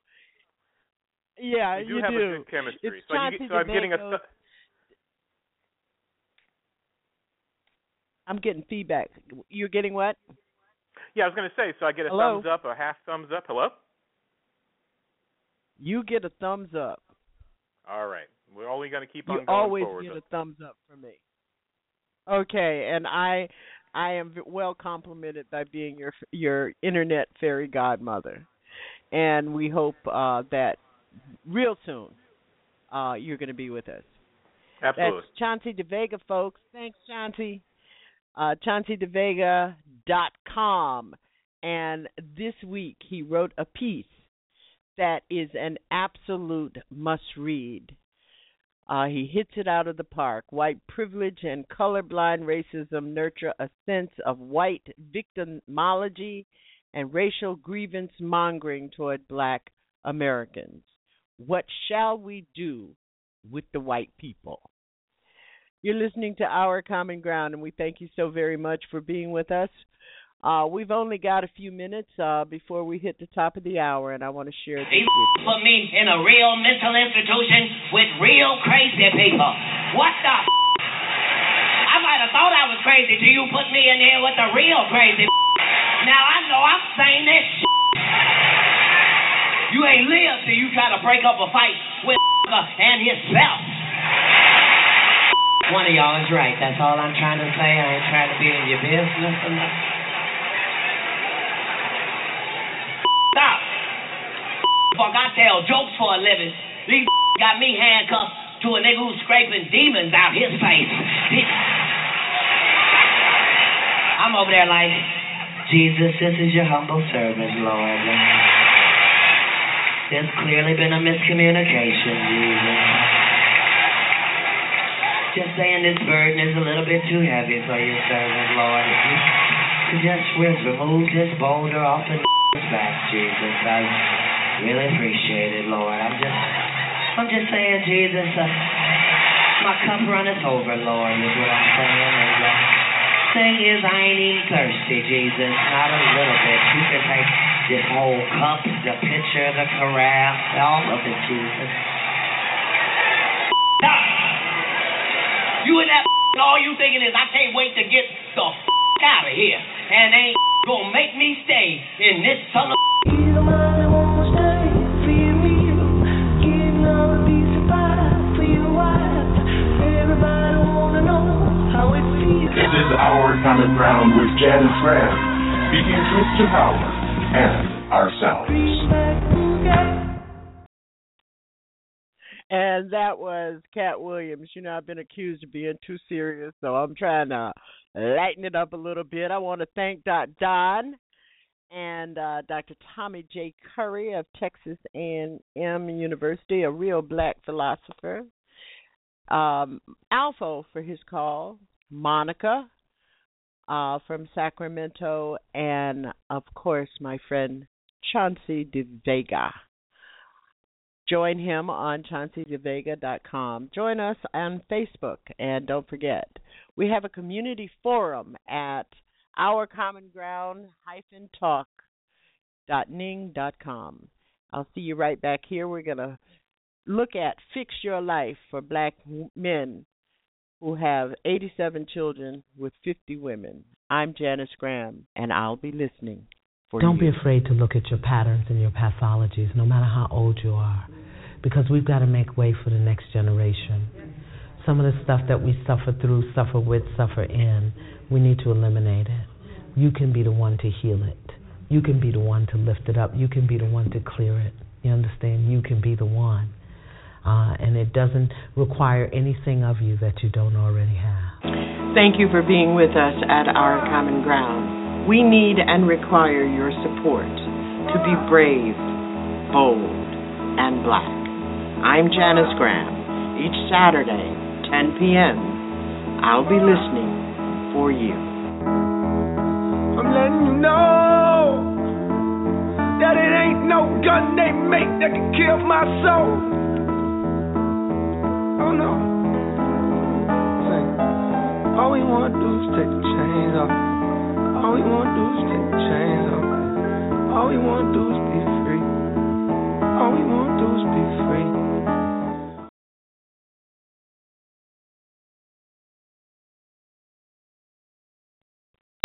Yeah, we do you have do. a good chemistry. It's so, you so I'm getting a. I'm getting feedback. You're getting what? Yeah, I was going to say. So I get a Hello? thumbs up, a half thumbs up. Hello. You get a thumbs up. All right. We're only going to keep You on going always forward. get but- a thumbs up from me. Okay, and I I am well complimented by being your your internet fairy godmother, and we hope uh, that real soon uh, you're going to be with us. Absolutely. That's Chauncey DeVega, folks. Thanks, Chauncey. Uh, ChaunceyDeVega.com. And this week he wrote a piece that is an absolute must read. Uh, he hits it out of the park. White privilege and colorblind racism nurture a sense of white victimology and racial grievance mongering toward black Americans. What shall we do with the white people? You're listening to Our Common Ground, and we thank you so very much for being with us. Uh, we've only got a few minutes uh, before we hit the top of the hour, and I want to share this with you. put me in a real mental institution with real crazy people. What the? F- I might have thought I was crazy till you put me in here with the real crazy. Now I know I'm saying this. Shit. You ain't lived till you try to break up a fight with and himself. One of y'all is right. That's all I'm trying to say. I ain't trying to be in your business or nothing. Stop. Fuck, I tell jokes for a living. These got me handcuffed to a nigga who's scraping demons out his face. I'm over there like, Jesus, this is your humble servant, Lord. There's clearly been a miscommunication, Jesus. Just saying this burden is a little bit too heavy for your servant, Lord. If you could just re- remove this boulder off the back, Jesus, I really appreciate it, Lord. I'm just, I'm just saying, Jesus, uh, my cup runneth over, Lord, is what I'm saying. And, uh, thing is, I ain't even thirsty, Jesus, not a little bit. You can take this whole cup, the pitcher, the carafe, all of it, Jesus. You and that all you thinking is I can't wait to get the out of here, and ain't gonna make me stay in this son of. This is Our Common Ground with Janice Graham, speaking truth to power and ourselves. And that was Katt Williams. You know, I've been accused of being too serious, so I'm trying to lighten it up a little bit. I want to thank Dr. Don and uh, Dr. Tommy J. Curry of Texas A&M University, a real black philosopher. Um, Alpha for his call, Monica uh, from Sacramento, and of course my friend Chauncey De Vega. Join him on chaunceyDeVega.com. Join us on Facebook, and don't forget we have a community forum at ourcommonground-talk.ning.com. I'll see you right back here. We're going to look at Fix Your Life for black men who have 87 children with 50 women. I'm Janice Graham, and I'll be listening Don't you. be afraid to look at your patterns and your pathologies, no matter how old you are, because we've got to make way for the next generation. Some of the stuff that we suffer through, suffer with, suffer in, we need to eliminate it. You can be the one to heal it. You can be the one to lift it up. You can be the one to clear it. You understand? You can be the one. Uh, and it doesn't require anything of you that you don't already have. Thank you for being with us at Our Common Ground. We need and require your support to be brave, bold, and black. I'm Janice Graham. Each Saturday, 10 p.m., I'll be listening for you. I'm letting you know that it ain't no gun they make that can kill my soul. Oh no. All we wanna do is take the chains off. All we wanna do is take the chains. All we wanna do is be free. All we wanna do is be free.